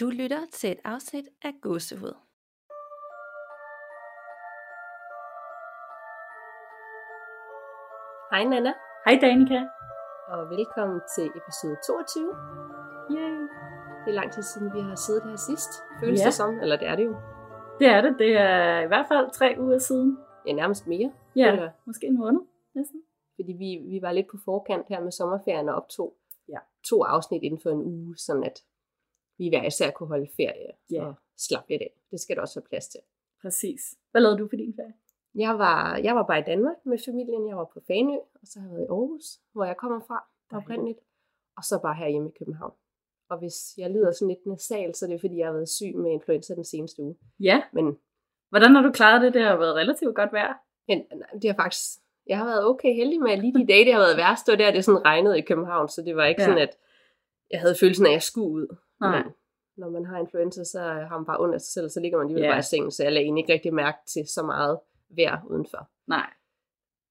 Du lytter til et afsnit af Gåsehud. Hej Nana, Hej Danika. og velkommen til episode 22. Yay. Det er lang tid siden, vi har siddet her sidst. Føles Ja. det som? Eller det er det jo. Det er det. Det er i hvert fald tre uger siden. Ja, nærmest mere. Ja, Eller, måske en måned næsten. fordi vi, vi var lidt på forkant her med sommerferien og optog Ja. to afsnit inden for en uge, sådan at vi hver især kunne holde ferie Ja. og slappe lidt af. Det skal der også være plads til. Præcis. Hvad lavede du for din ferie? Jeg var, jeg var bare i Danmark med familien. Jeg var på Fanø, og så har jeg været i Aarhus, hvor jeg kommer fra oprindeligt. Og så bare herhjemme i København. Og hvis jeg lyder sådan lidt nasal, så er det fordi, jeg har været syg med influenza den seneste uge. Ja. Men Hvordan har du klaret det? Det har været relativt godt vejr. Men nej, det har faktisk, jeg har været okay heldig med, at lige de dage, det har været værst, var der, det sådan regnede i København, så det var ikke ja. sådan, at jeg havde følelsen af, at jeg skulle ud. Nej. Men når man har influenza, så har man bare ondt af sig selv, så ligger man alligevel Ja. bare i sengen, så jeg lagde egentlig ikke rigtig mærke til så meget vejr udenfor. Nej.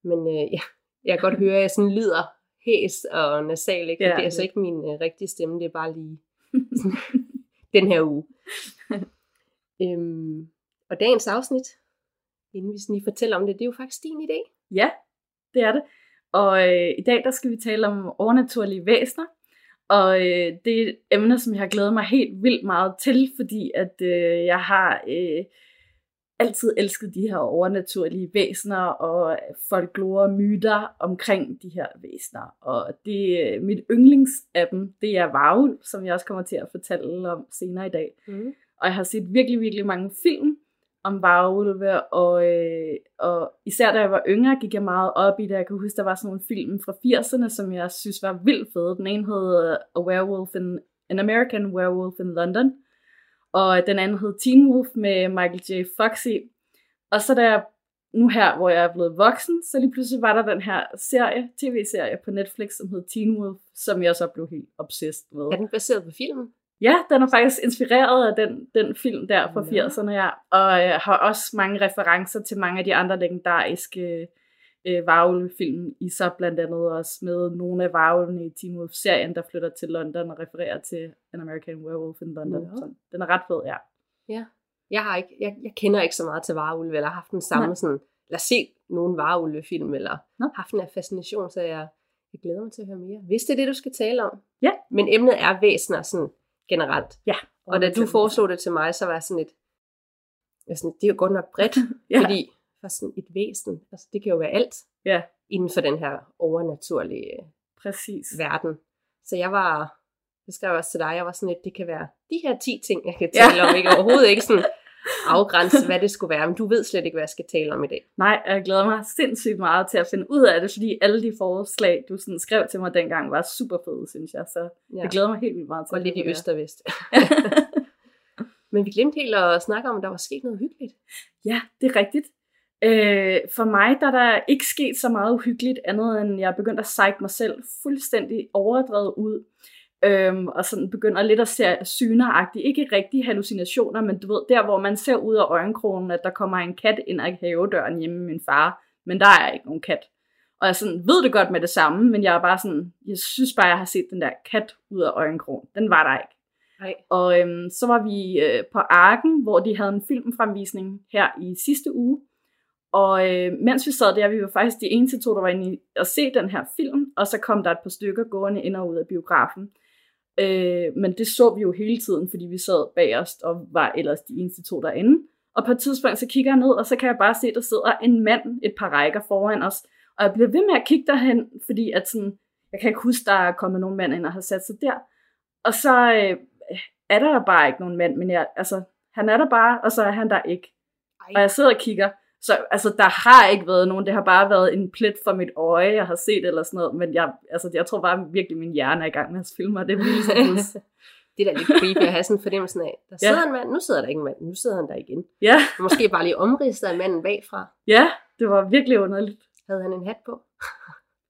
Men øh, ja, jeg kan godt høre, at jeg sådan lyder hæs og nasal, ikke? Ja, det er altså ikke min øh, rigtige stemme, det er bare lige den her uge. øhm, og dagens afsnit, inden vi sådan lige fortæller om det, det er jo faktisk din idé. Ja, det er det. Og øh, i dag der skal vi tale om overnaturlige væsener. Og øh, det er et emne, som jeg har glædet mig helt vildt meget til, fordi at øh, jeg har øh, altid elsket de her overnaturlige væsener og folklore og myter omkring de her væsener. Og det øh, mit yndlings af dem, det er Varulv, som jeg også kommer til at fortælle om senere i dag. Mm. Og jeg har set virkelig, virkelig mange film om varulve, og, øh, og især da jeg var yngre, gik jeg meget op i det. Jeg kan huske, der var sådan nogle film fra 80'erne, som jeg synes var vildt fede. Den ene hed uh, A Werewolf in, An American Werewolf in London, og den anden hed Teen Wolf med Michael J. Fox i. Og så da jeg, nu her, hvor jeg er blevet voksen, så lige pludselig var der den her serie, tv-serie på Netflix, som hed Teen Wolf, som jeg så blev helt obsessed med. Er den baseret på filmen? Ja, den er faktisk inspireret af den, den film der fra Nå. 80'erne, ja. Og øh, har også mange referencer til mange af de andre legendariske øh, varulvefilm. I så blandt andet også med nogle af varulvene i Teen Wolf-serien, der flytter til London og refererer til An American Werewolf in London. Så den er ret fed, ja. Ja. Jeg, har ikke, jeg, jeg kender ikke så meget til vareulve, eller har haft den samme Nej. sådan, eller set nogle vareulvefilm, eller Nå. haft en fascination, så jeg, jeg glæder mig til at høre mere. Hvis det er det, du skal tale om. Ja. Men emnet er væsener sådan generelt. Ja. Og da du foreslog det til mig, så var jeg sådan et, jeg sådan, det er jo godt nok bredt, ja. fordi for sådan et væsen, altså det kan jo være alt Ja, inden for den her overnaturlige præcis. verden. Så jeg var, det skrev jeg også til dig, jeg var sådan lidt, det kan være de her 10 ting, jeg kan Ja. tale om, ikke overhovedet ikke sådan afgrænse, hvad det skulle være, men du ved slet ikke, hvad jeg skal tale om i dag. Nej, jeg glæder mig sindssygt meget til at finde ud af det, fordi alle de forslag, du sådan skrev til mig dengang, var super fede, synes jeg. Så Ja. jeg glæder mig helt vildt meget til Og lidt i øst og vest. Men vi glemte helt at snakke om, at der var sket noget hyggeligt. Ja, det er rigtigt. Øh, for mig der er der ikke sket så meget uhyggeligt andet, end jeg er begyndt at psyche mig selv fuldstændig overdrevet ud. Øhm, og sådan begynder lidt at se syneragtigt. Ikke rigtige hallucinationer, men du ved, der hvor man ser ud af øjenkrogen, at der kommer en kat ind ad havedøren hjemme med min far, men der er ikke nogen kat. Og jeg sådan, ved det godt med det samme, men jeg er bare sådan, jeg synes bare, jeg har set den der kat ud af øjenkrogen. Den var der ikke. Nej. Og øhm, så var vi øh, på Arken, hvor de havde en filmfremvisning her i sidste uge. Og øh, mens vi sad der, vi var faktisk de eneste to, der var inde i at se den her film. Og så kom der et par stykker gående ind og ud af biografen. Øh, men det så vi jo hele tiden, fordi vi sad bagerst og var ellers de eneste to derinde. Og på et tidspunkt, så kigger jeg ned, og så kan jeg bare se, at der sidder en mand et par rækker foran os. Og jeg bliver ved med at kigge derhen, fordi at sådan, jeg kan ikke huske, der er kommet nogen mand ind og har sat sig der. Og så øh, er der bare ikke nogen mand, men jeg, altså, han er der bare, og så er han der ikke. Ej. Og jeg sidder og kigger, så altså, der har ikke været nogen, det har bare været en plet for mit øje, jeg har set eller sådan noget, men jeg, altså, jeg tror bare virkelig, min hjerne er i gang med at filme mig, det er vildt det er da lidt creepy at have sådan en fornemmelse af, der Ja. sidder en mand, nu sidder der ikke en mand, nu sidder han der igen. Ja, Måske bare lige omridset af manden bagfra. ja, det var virkelig underligt. Havde han en hat på?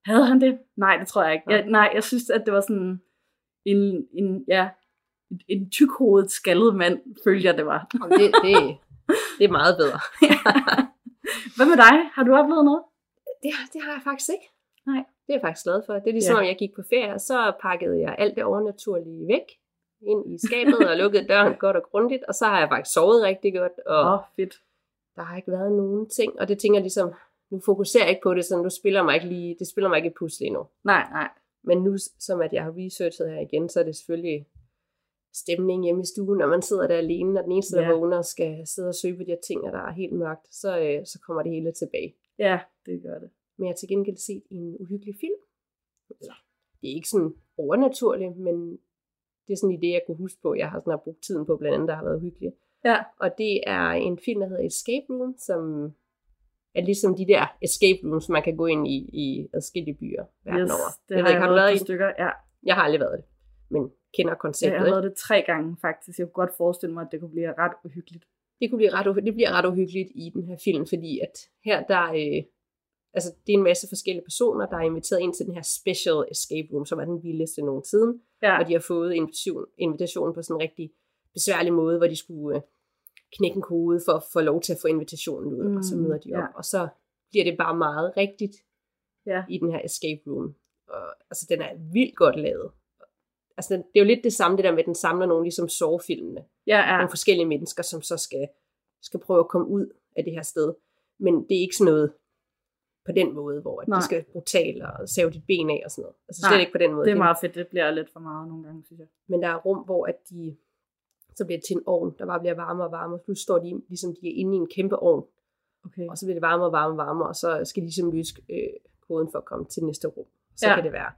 Havde han det? Nej, det tror jeg ikke. Jeg, Nej. jeg synes, at det var sådan en, en ja, en, tykhovedet skaldet mand, følte jeg, det var. Og det, det, det er meget bedre. Hvad med dig? Har du oplevet noget? Det, det har jeg faktisk ikke. Nej. Det er jeg faktisk glad for. Det er ligesom, Ja. ja. jeg gik på ferie, så pakkede jeg alt det overnaturlige væk. ind i skabet og lukket døren godt og grundigt, og så har jeg faktisk sovet rigtig godt, og oh, fedt. der har ikke været nogen ting, og det tænker jeg ligesom, nu fokuserer jeg ikke på det, så nu spiller mig ikke lige, det spiller mig ikke et pusle endnu. Nej, nej. Men nu, som at jeg har researchet her igen, så er det selvfølgelig stemning hjemme i stuen, når man sidder der alene, og den eneste, der Ja. vågner, skal sidde og søge på de her ting, og der er helt mørkt, så, øh, så kommer det hele tilbage. Ja, det gør det. Men jeg har til gengæld set en uhyggelig film. Eller, det er ikke sådan overnaturligt, men det er sådan en idé, jeg kunne huske på. Jeg har sådan har brugt tiden på, blandt andet, der har været hyggelig. Ja. Og det er en film, der hedder Escape Room, som er ligesom de der escape rooms, man kan gå ind i i adskillige byer verden Yes, over. det Jeg har ved ikke, har du været et i? stykker. Ja, Jeg har aldrig været det, men kender Ja, konceptet. jeg har lavet det tre gange faktisk. Jeg kunne godt forestille mig, at det kunne blive ret uhyggeligt. det kunne blive ret, det bliver ret uhyggeligt i den her film, fordi at her der øh, altså det er en masse forskellige personer, der er inviteret ind til den her special escape room, som er den vildeste nogensinde, Ja, og de har fået invitation, invitation på sådan en rigtig besværlig måde, hvor de skulle øh, knække en kode for at få lov til at få invitationen ud, mm, og så Mm, møder de op, ja. og så bliver det bare meget rigtigt ja. i den her escape room. Og, altså den er vildt godt lavet. Altså det er jo lidt det samme, det der med, at den samler nogle ligesom sovefilmene Ja, ja. nogle forskellige mennesker, som så skal, skal prøve at komme ud af det her sted. Men det er ikke sådan noget på den måde, hvor at Nej. det skal brutalt og save dit ben af og sådan noget. Altså Nej, slet ikke på den måde. Det er meget fedt. Det bliver lidt for meget nogle gange, synes jeg. Men der er rum, hvor at de, så bliver det til en ovn, der bare bliver varmere og varmere. Plus står de, ligesom de er inde i en kæmpe ovn, Okay. og så bliver det varmere og varmere og varmere, og så skal de ligesom løse øh, koden for at komme til næste rum. Så. Ja. kan det være,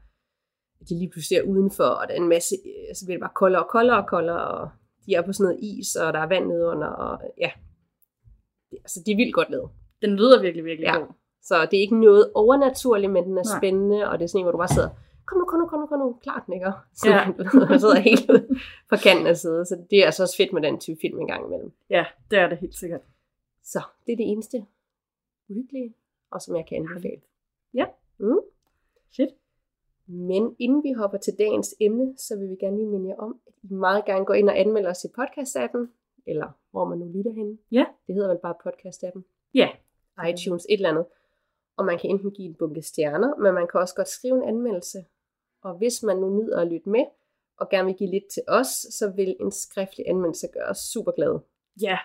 at de lige pludselig er udenfor, og der er en masse, øh, så bliver det bare koldere og koldere og koldere, og de er på sådan noget is, og der er vand nedenunder, og ja. Altså, det er vildt godt lavet. Den lyder virkelig, virkelig Ja. god. Så det er ikke noget overnaturligt, men den er Nej. spændende, og det er sådan en, hvor du bare sidder, kom nu, kom nu, kom nu, kom nu, klart den, ikke? Så Ja. ja. sidder helt på kanten af siden, så det er altså også fedt med den type film en gang imellem. Ja, det er det helt sikkert. Så det er det eneste uhyggelige, og som jeg kan anbefale. Ja. Mm. Fedt. Men inden vi hopper til dagens emne, så vil vi gerne lige minde jer om, at I meget gerne går ind og anmelder os i podcast-appen, eller hvor man nu lytter henne. Ja. Det hedder vel bare podcast-appen. Ja. iTunes, et eller andet. Og man kan enten give en bunke stjerner, men man kan også godt skrive en anmeldelse. Og hvis man nu nyder at lytte med, og gerne vil give lidt til os, så vil en skriftlig anmeldelse gøre os super glade. Ja.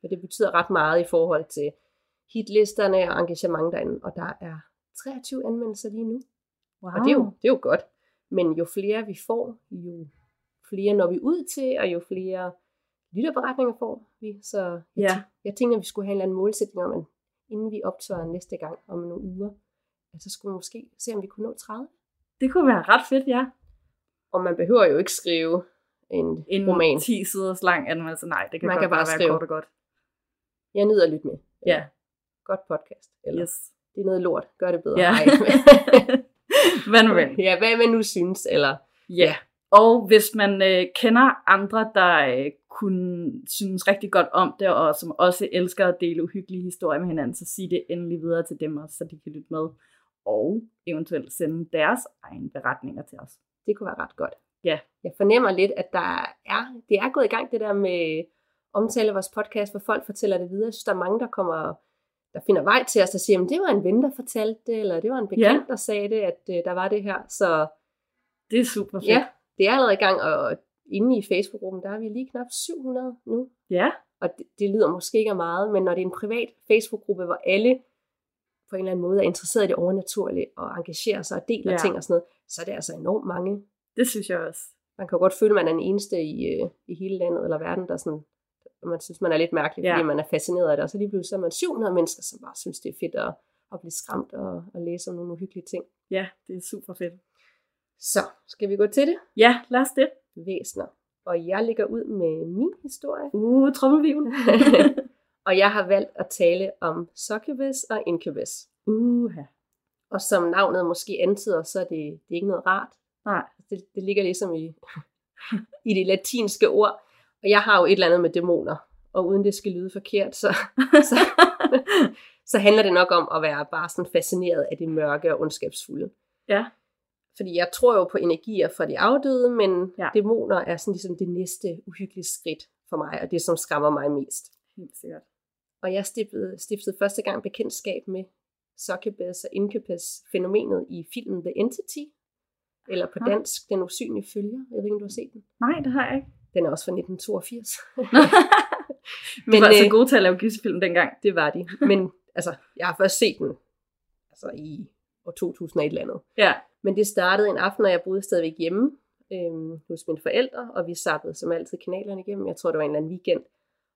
For det betyder ret meget i forhold til hitlisterne og engagement derinde. Og der er 23 anmeldelser lige nu. Wow. Og det er, jo, det er jo godt. Men jo flere vi får, jo flere når vi ud til, og jo flere lytterberetninger får vi. Så jeg, Ja. tæ- jeg tænker, at vi skulle have en eller anden målsætning om, at inden vi optøjer næste gang om nogle uger, at så skulle vi måske se, om vi kunne nå 30. Det kunne være ret fedt, ja. Og man behøver jo ikke skrive en, En roman. 10 siders lang anmeldelse. Nej, det kan Man godt kan bare bare være skrive. kort og godt. Jeg nyder at lytte med. Ja. Godt podcast. Eller Yes. det er noget lort. Gør det bedre. Ja. Hvad nu vel? ja, hvad man nu synes. Eller Ja. Og hvis man øh, kender andre, der øh, kunne synes rigtig godt om det, og som også elsker at dele uhyggelige historier med hinanden, så sig det endelig videre til dem også, så de kan lytte med. Og eventuelt sende deres egne beretninger til os. det kunne være ret godt. Ja. Jeg fornemmer lidt, at der er, det er gået i gang, det der med omtale af vores podcast, hvor folk fortæller det videre. Jeg synes, der er mange, der kommer der finder vej til os, der siger, at det var en ven, der fortalte det, eller det var en bekendt, Ja. der sagde det, at øh, der var det her. Så Det er super fedt. ja, det er allerede i gang, og inde i Facebook-gruppen, der er vi lige knap 700 nu. ja. Og det, det lyder måske ikke af meget, men når det er en privat Facebook-gruppe, hvor alle på en eller anden måde er interesseret i det overnaturlige, og engagerer sig og deler Ja. ting og sådan noget, så er det altså enormt mange. det synes jeg også. Man kan godt føle, at man er den eneste i, øh, i hele landet eller verden, der sådan, man synes, man er lidt mærkelig, Ja. fordi man er fascineret af det. Og så lige pludselig så er man 700 mennesker, som bare synes, det er fedt at, at blive skræmt og, og læse om nogle uhyggelige ting. Ja, det er super fedt. Så skal vi gå til det? Ja, lad os det. Væsner. Og jeg ligger ud med min historie. Uh, trommelvivl. og jeg har valgt at tale om succubus og incubus. uh, Og som navnet måske antyder, så er det, det er ikke noget rart. Nej. Det, det ligger ligesom i, i det latinske ord. Og jeg har jo et eller andet med dæmoner. Og uden det skal lyde forkert, så, så, så handler det nok om at være bare sådan fascineret af det mørke og ondskabsfulde. Ja. Fordi jeg tror jo på energier fra de afdøde, men Ja. dæmoner er sådan ligesom det næste uhyggelige skridt for mig, og det som skræmmer mig mest. Helt sikkert. Og jeg stiftede, stiftede første gang bekendtskab med succubus og incubus fænomenet i filmen The Entity. Eller på dansk, Den usynlige følger. Jeg ved ikke, om du har set den. Nej, det har jeg ikke. Den er også fra 1982. Men, du var altså øh, god til at lave gyserfilm dengang. det var de. Men altså, jeg har først set den altså, i år 2000 og et eller andet. Ja. Men det startede en aften, og jeg boede stadigvæk hjemme øhm, hos mine forældre, og vi sappede som altid kanalerne igennem. Jeg tror, det var en eller anden weekend.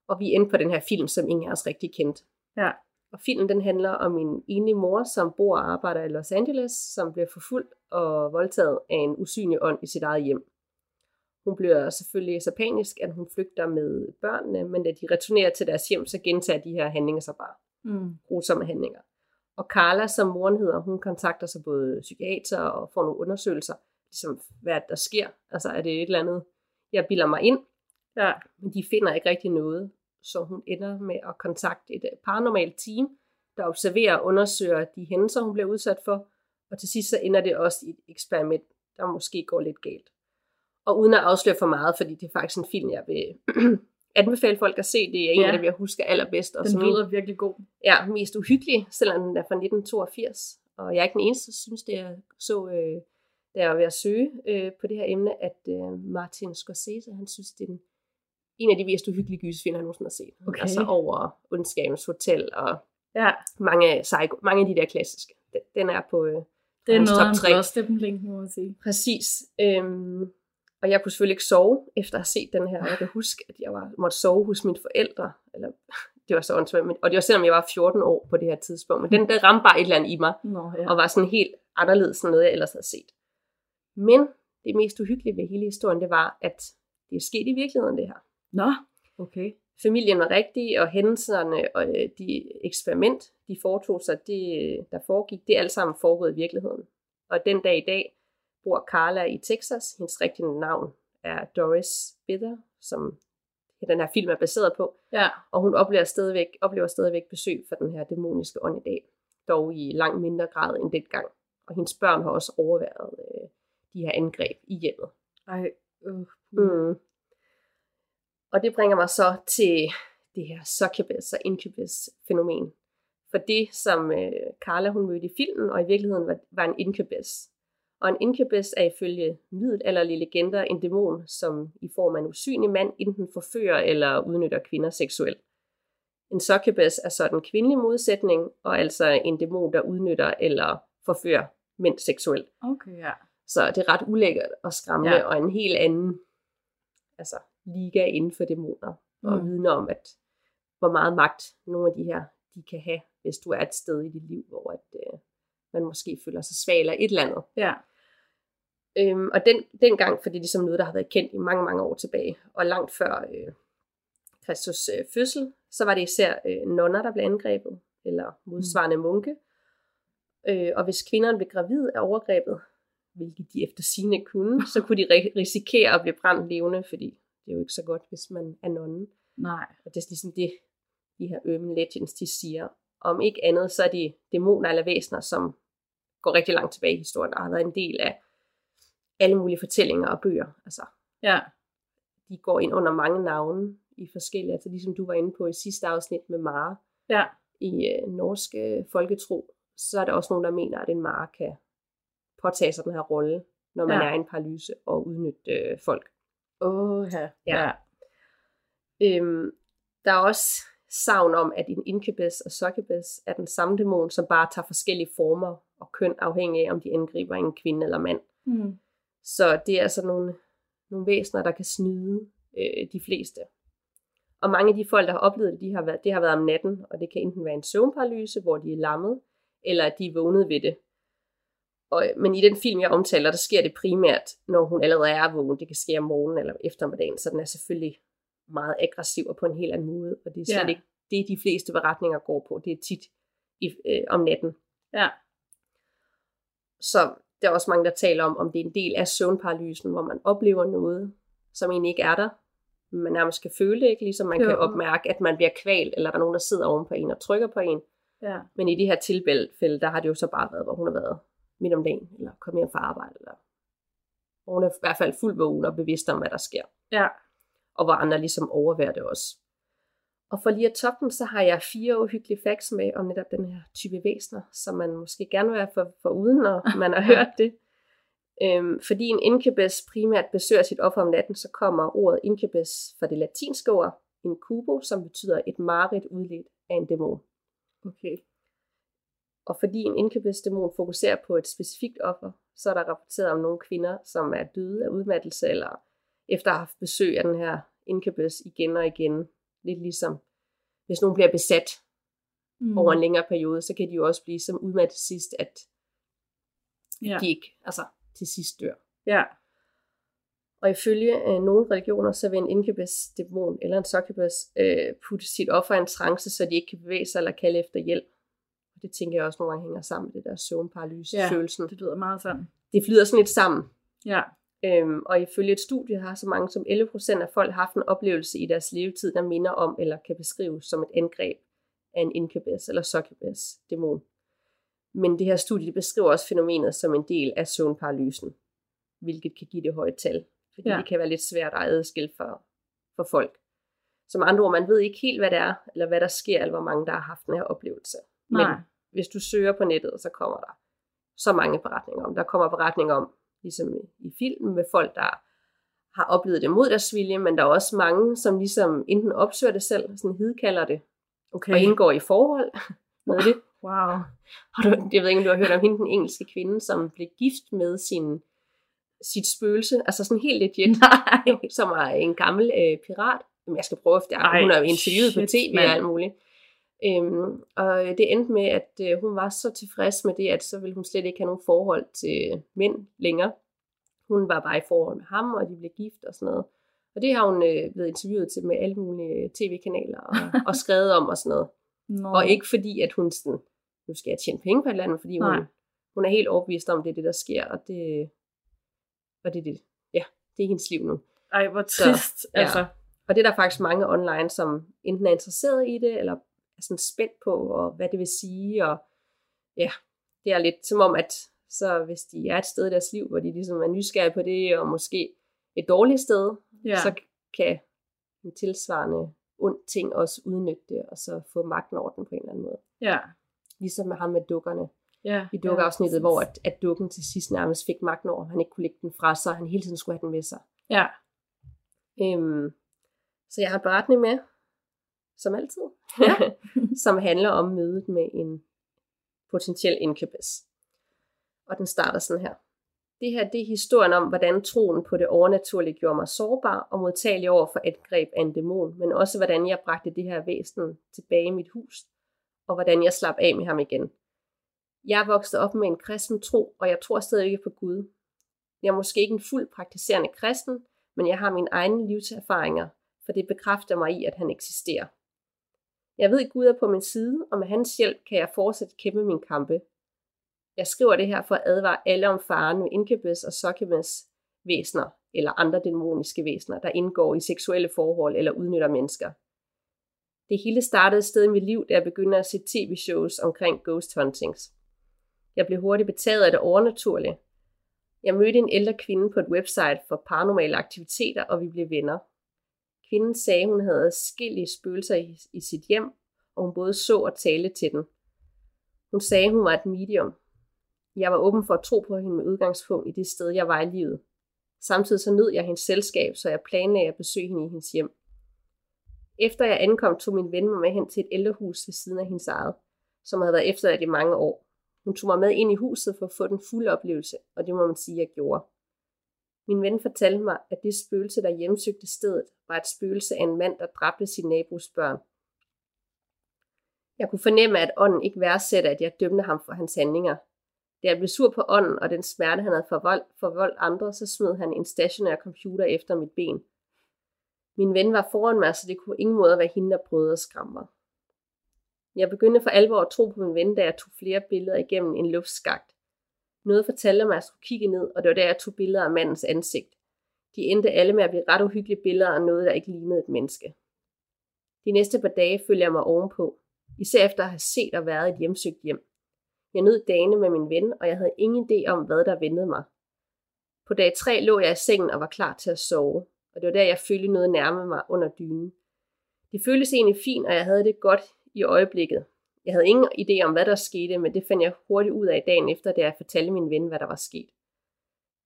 Og vi endte på den her film, som ingen af os rigtig kendte. Ja. Og filmen den handler om en enlig mor, som bor og arbejder i Los Angeles, som bliver forfulgt og voldtaget af en usynlig ånd i sit eget hjem. Hun bliver selvfølgelig så panisk, at hun flygter med børnene, men da de returnerer til deres hjem, så gentager de her handlinger sig bare Mm. grusomme handlinger. Og Carla, som moren hedder, hun kontakter så både psykiater og får nogle undersøgelser, ligesom hvad er der sker. Altså er det et eller andet, jeg bilder mig ind, Ja. men de finder ikke rigtig noget. Så hun ender med at kontakte et paranormalt team, der observerer og undersøger de hændelser, hun bliver udsat for. Og til sidst så ender det også i et eksperiment, der måske går lidt galt. Og uden at afsløre for meget, fordi det er faktisk en film, jeg vil anbefale folk at se. Det er en Ja. af dem, jeg husker allerbedst. Og Den lyder virkelig god. ja, mest uhyggelig, selvom den er fra 1982. Og jeg er ikke den eneste, der synes, det er så, øh, da jeg var ved at søge øh, på det her emne, at øh, Martin Scorsese, han synes, det er den, en af de mest uhyggelige gysefilm, han nogensinde har set. Okay. Altså over Ondskabens Hotel og Ja, mange, psycho, mange af de der klassiske. Den, den er på øh, det er noget top af en tre. blåstempling, må man sige. Præcis. Øhm, og jeg kunne selvfølgelig ikke sove, efter at have set den her. Jeg kan huske, at jeg var, måtte sove hos mine forældre. Eller, det var så åndssvagt, men- og det var selvom jeg var 14 år på det her tidspunkt. Men den der ramte bare et eller andet i mig, Nå, ja. ja. og var sådan helt anderledes end noget, jeg ellers havde set. Men det mest uhyggelige ved hele historien, det var, at det er sket i virkeligheden, det her. Nå, okay. Familien var rigtig, og hændelserne og øh, de eksperiment, de foretog sig, det, der foregik, det er alt sammen foregået i virkeligheden. Og den dag i dag bor Carla i Texas. Hendes rigtige navn er Doris Bitter, som den her film er baseret på. Ja, Og hun oplever stadigvæk, oplever stadigvæk besøg for den her dæmoniske ånd i dag. Dog i langt mindre grad end dengang. Og hendes børn har også overværet øh, de her angreb i hjemmet. ej, øh. Mm. Og det bringer mig så til det her succubus og incubus fænomen. For det, som øh, Carla hun mødte i filmen, og i virkeligheden var, var en incubus. Og en incubus er ifølge middelalderlige legender en dæmon, som i form af en usynlig mand enten forfører eller udnytter kvinder seksuelt. En succubus er så den kvindelige modsætning, og altså en dæmon, der udnytter eller forfører mænd seksuelt. Okay, ja. Så det er ret ulækkert og skræmmende, Ja. og en helt anden altså, liga inden for dæmoner. Mm. Og vidner om, at hvor meget magt nogle af de her, de kan have, hvis du er et sted i dit liv, hvor at, øh, man måske føler sig svag eller et eller andet. Ja, Øhm, og den, dengang, for det er ligesom noget, der har været kendt i mange, mange år tilbage, og langt før øh, Kristus øh, fødsel, så var det især øh, nonner, der blev angrebet, eller modsvarende munke. Øh, og hvis kvinderne blev gravide af overgrebet, hvilket de efter sine kunne, så kunne de ri- risikere at blive brændt levende, fordi det er jo ikke så godt, hvis man er nonnen. nej. Og det er ligesom det, de her urban legends, de siger. Om ikke andet, så er de dæmoner eller væsener, som går rigtig langt tilbage i historien, og har været en del af alle mulige fortællinger og bøger. Altså, Ja, de går ind under mange navne i forskellige, altså ligesom du var inde på i sidste afsnit med Mara ja, i øh, norske folketro, så er der også nogen, der mener, at en Mara kan påtage sig den her rolle, når man Ja. er i en paralyse og udnytte øh, folk. åh, ja. Ja. ja. Øhm, der er også savn om, at en incubus og succubus er den samme dæmon, som bare tager forskellige former og køn, afhængig af, om de angriber en kvinde eller mand. Mm. Så det er altså nogle, nogle væsener, der kan snyde øh, de fleste. Og mange af de folk, der har oplevet det, de har været, det har været om natten, og det kan enten være en søvnparalyse, hvor de er lammet, eller at de er vågnet ved det. Og, men i den film, jeg omtaler, der sker det primært, når hun allerede er vågen. Det kan ske om morgenen eller eftermiddagen, så den er selvfølgelig meget aggressiv og på en helt anden måde. Og det er slet Ja. ja. ikke det, de fleste beretninger går på. Det er tit i, øh, om natten. Ja. Så der er også mange, der taler om, om det er en del af søvnparalysen, hvor man oplever noget, som egentlig ikke er der. Man nærmest kan føle det, ikke? ligesom man Jo. kan opmærke, at man bliver kvalt, eller der er nogen, der sidder oven på en og trykker på en. Ja. Men i det her tilfælde, der har det jo så bare været, hvor hun har været midt om dagen, eller kommet hjem fra arbejde, eller hvor hun er i hvert fald fuldt vågen og bevidst om, hvad der sker. Ja. Og hvor andre ligesom overværer det også. Og for lige at toppe dem, så har jeg fire uhyggelige facts med om netop den her type væsener, som man måske gerne vil være for, for uden, når man har hørt det. Øhm, fordi en incubus primært besøger sit offer om natten, så kommer ordet incubus fra det latinske ord incubo, som betyder et mareridt udledt af en dæmon. Okay. Og fordi en incubus-dæmon fokuserer på et specifikt offer, så er der rapporteret om nogle kvinder, som er døde af udmattelse, eller efter at have haft besøg af den her incubus igen og igen. Lidt ligesom, hvis nogen bliver besat mm. over en længere periode, så kan de jo også blive så udmattet sidst, at Ja. de ikke altså, til sidst dør. Ja. Og ifølge øh, nogle religioner, så vil en incubus dæmon eller en succubus øh, putte sit offer i en trance, så de ikke kan bevæge sig eller kalde efter hjælp. Og det tænker jeg også nogle gange hænger sammen med det der søvnparalyse Ja. Det lyder meget sådan. Det flyder sådan lidt sammen. Ja. Øhm, og ifølge et studie har så mange som 11% af folk haft en oplevelse i deres levetid, der minder om eller kan beskrives som et angreb af en incubus eller succubus dæmon. Men det her studie det beskriver også fænomenet som en del af søvnparalysen, hvilket kan give det høje tal, fordi Ja. ja. det kan være lidt svært at adskille for, for folk. Som andre ord, man ved ikke helt, hvad det er, eller hvad der sker, eller hvor mange, der har haft den her oplevelse. Nej. Men hvis du søger på nettet, så kommer der så mange beretninger om. Der kommer beretninger om, ligesom i, i filmen, med folk, der har oplevet det mod deres vilje, men der er også mange, som ligesom enten opsøger det selv, sådan hidkalder det, Okay. og indgår i forhold med det. Wow. Har du, jeg ved ikke, om du har hørt om hende, den engelske kvinde, som blev gift med sin, sit spøgelse, altså sådan helt legit, Nej. som er en gammel øh, pirat. Jamen, jeg skal prøve, er, Ej, hun er jo interviewet på shit, tv mand. og alt muligt. Øhm, og det endte med, at øh, hun var så tilfreds med det, at så ville hun slet ikke have nogen forhold til mænd længere. Hun var bare i forhold med ham, og de blev gift og sådan noget. Og det har hun øh, blevet interviewet til med alle mulige tv-kanaler og, og skrevet om og sådan noget. Nå. Og ikke fordi, at hun sådan, nu skal jeg tjene penge på et eller andet, fordi hun, Nej. hun er helt overbevist om, det er det, der sker, og det, og det det. Ja, det er hendes liv nu. Ej, hvor trist. ja. altså. Og det er der faktisk mange online, som enten er interesseret i det, eller er sådan spændt på, og hvad det vil sige, og ja, det er lidt som om, at så hvis de er et sted i deres liv, hvor de ligesom er nysgerrige på det, og måske et dårligt sted, Ja. så kan en tilsvarende ond ting også udnytte det, og så få magten over den på en eller anden måde. ja. Ligesom med ham med dukkerne. Ja. I dukkeafsnittet, hvor at, at dukken til sidst nærmest fik magten over, han ikke kunne lægge den fra sig, han hele tiden skulle have den med sig. Ja. Øhm, så jeg har en beretning med, som altid, Ja. som handler om mødet med en potentiel incubus. Og den starter sådan her. Det her det er historien om, hvordan troen på det overnaturlige gjorde mig sårbar og modtagelig over for et greb af en dæmon, men også hvordan jeg bragte det her væsen tilbage i mit hus, og hvordan jeg slap af med ham igen. Jeg vokset op med en kristen tro, og jeg tror stadig ikke på Gud. Jeg er måske ikke en fuld praktiserende kristen, men jeg har mine egne livserfaringer, for det bekræfter mig i, at han eksisterer. Jeg ved, at Gud er på min side, og med hans hjælp kan jeg fortsat kæmpe min kampe. Jeg skriver det her for at advare alle om faren med incubus og succubus væsner eller andre dæmoniske væsner, der indgår i seksuelle forhold eller udnytter mennesker. Det hele startede et sted i mit liv, da jeg begyndte at se tv-shows omkring ghost huntings. Jeg blev hurtigt betaget af det overnaturlige. Jeg mødte en ældre kvinde på et website for paranormale aktiviteter, og vi blev venner. Kvinden sagde, hun havde skillige spøgelser i, i sit hjem, og hun både så og talte til den. Hun sagde, hun var et medium. Jeg var åben for at tro på hende med udgangspunkt i det sted, jeg var i livet. Samtidig så nød jeg hendes selskab, så jeg planlagde at besøge hende i hendes hjem. Efter jeg ankom, tog min ven mig med hen til et ældrehus ved siden af hendes eget, som havde været efterladt i mange år. Hun tog mig med ind i huset for at få den fulde oplevelse, og det må man sige, jeg gjorde. Min ven fortalte mig, at det spøgelse, der hjemsøgte stedet, var et spøgelse af en mand, der dræbte sin nabos børn. Jeg kunne fornemme, at ånden ikke værdsætter, at jeg dømte ham for hans handlinger. Da jeg blev sur på ånden og den smerte, han havde forvoldt, forvoldt andre, så smed han en stationær computer efter mit ben. Min ven var foran mig, så det kunne ingen måde være hende, der prøvede at skræmme mig. Jeg begyndte for alvor at tro på min ven, da jeg tog flere billeder igennem en luftskagt. Noget fortalte mig, at jeg skulle kigge ned, og det var der, jeg tog billeder af mandens ansigt. De endte alle med at blive ret uhyggelige billeder af noget, der ikke lignede et menneske. De næste par dage følger jeg mig ovenpå, især efter at have set og været et hjemsøgt hjem. Jeg nød dagene med min ven, og jeg havde ingen idé om, hvad der ventede mig. På dag 3 lå jeg i sengen og var klar til at sove, og det var der, jeg følte noget nærme mig under dynen. Det føltes egentlig fint, og jeg havde det godt i øjeblikket. Jeg havde ingen idé om, hvad der skete, men det fandt jeg hurtigt ud af dagen efter, da jeg fortalte min ven, hvad der var sket.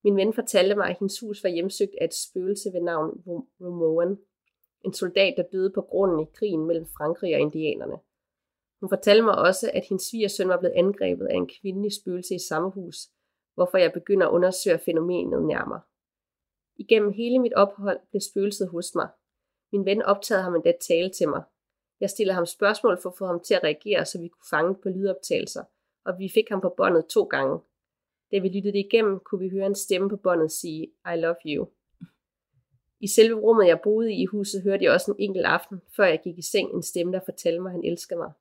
Min ven fortalte mig, at hendes hus var hjemsøgt af et spøgelse ved navn Romoan, en soldat, der døde på grunden i krigen mellem Frankrig og indianerne. Hun fortalte mig også, at hendes svigersøn var blevet angrebet af en kvindelig spøgelse i samme hus, hvorfor jeg begynder at undersøge fænomenet nærmere. Igennem hele mit ophold blev spøgelset hos mig. Min ven optagede ham endda tale til mig. Jeg stillede ham spørgsmål for at få ham til at reagere, så vi kunne fange på lydoptagelser, og vi fik ham på båndet to gange. Da vi lyttede det igennem, kunne vi høre en stemme på båndet sige, I love you. I selve rummet, jeg boede i i huset, hørte jeg også en enkelt aften, før jeg gik i seng, en stemme, der fortalte mig, at han elskede mig.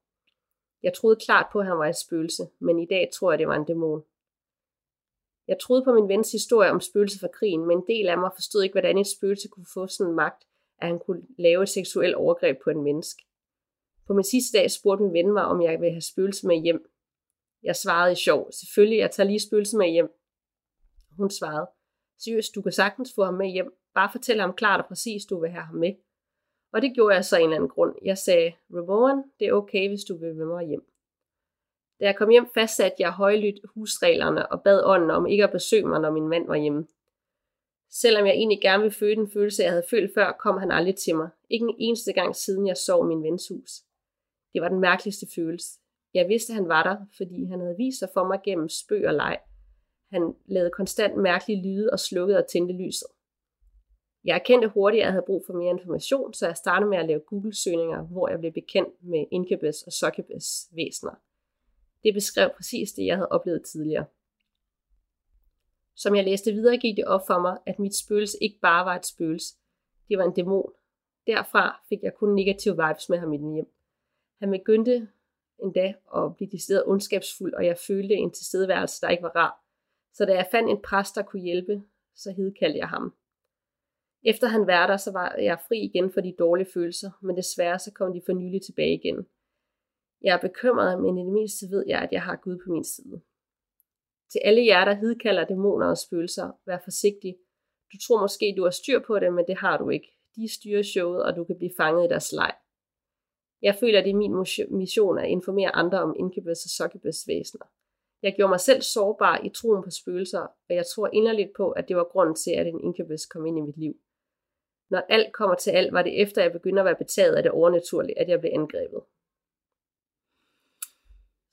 Jeg troede klart på, at han var et spøgelse, men i dag tror jeg, det var en dæmon. Jeg troede på min vens historie om spøgelse fra krigen, men en del af mig forstod ikke, hvordan et spøgelse kunne få sådan en magt, at han kunne lave et seksuelt overgreb på en menneske. På min sidste dag spurgte min ven mig, om jeg ville have spøgelse med hjem. Jeg svarede i sjov, selvfølgelig, jeg tager lige spøgelse med hjem. Hun svarede, seriøst, du kan sagtens få ham med hjem. Bare fortæl ham klart og præcis, du vil have ham med. Og det gjorde jeg så en eller anden grund. Jeg sagde, Ramon, det er okay, hvis du vil med mig hjem. Da jeg kom hjem, fastsatte jeg højlydt husreglerne og bad ånden om ikke at besøge mig, når min mand var hjemme. Selvom jeg egentlig gerne ville føle den følelse, jeg havde følt før, kom han aldrig til mig. Ikke en eneste gang siden jeg sov i min vens hus. Det var den mærkeligste følelse. Jeg vidste, at han var der, fordi han havde vist sig for mig gennem spøg og leg. Han lavede konstant mærkelige lyde og slukkede og tændte lyset. Jeg erkendte hurtigt, at jeg havde brug for mere information, så jeg startede med at lave Google-søgninger, hvor jeg blev bekendt med Incubus og Succubus væsener. Det beskrev præcis det, jeg havde oplevet tidligere. Som jeg læste videre, gik det op for mig, at mit spøgelse ikke bare var et spøgelse. Det var en dæmon. Derfra fik jeg kun negative vibes med ham i den hjem. Han begyndte endda at blive decideret ondskabsfuld, og jeg følte en tilstedeværelse, der ikke var rar. Så da jeg fandt en præst, der kunne hjælpe, så hedkaldte jeg ham. Efter han var der, så var jeg fri igen for de dårlige følelser, men desværre så kom de for nylig tilbage igen. Jeg er bekymret, men i det mindste ved jeg, at jeg har Gud på min side. Til alle jer, der hedkalder dæmoner og spøgelser, vær forsigtig. Du tror måske, du har styr på det, men det har du ikke. De styrer showet, og du kan blive fanget i deres leg. Jeg føler, at det er min mission at informere andre om Incubus og Succubus væsener. Jeg gjorde mig selv sårbar i troen på spøgelser, og jeg tror inderligt på, at det var grunden til, at en Incubus kom ind i mit liv. Når alt kommer til alt, var det efter, at jeg begyndte at være betaget af det overnaturlige, at jeg blev angrebet.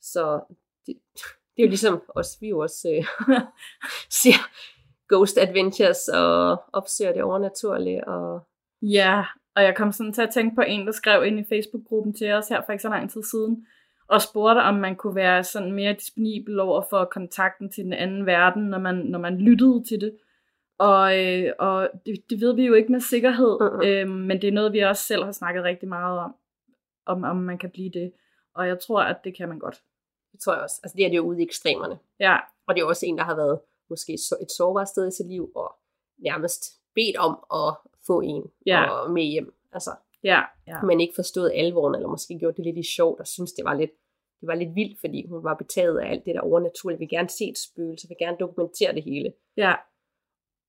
Så det, det er jo ligesom os, vi jo også øh, ser Ghost Adventures og opsøger det overnaturlige. Og... Ja, og jeg kom sådan til at tænke på en, der skrev ind i Facebook-gruppen til os her for ikke så lang tid siden, og spurgte, om man kunne være sådan mere disponibel over for kontakten til den anden verden, når man, når man lyttede til det. Og, øh, og det, det ved vi jo ikke med sikkerhed, uh-huh. øh, men det er noget, vi også selv har snakket rigtig meget om, om, om man kan blive det. Og jeg tror, at det kan man godt. Det tror jeg også. Altså det er det jo ude i ekstremerne. Ja. Og det er også en, der har været måske et sårbart sted i sit liv, og nærmest bedt om at få en ja. og med hjem. Altså, ja, ja. Men ikke forstået alvoren, eller måske gjort det lidt i sjov, og synes, det var lidt, det var lidt vildt, fordi hun var betaget af alt det der overnaturlige. Vi vil gerne se et spøgelse, vil gerne dokumentere det hele. Ja.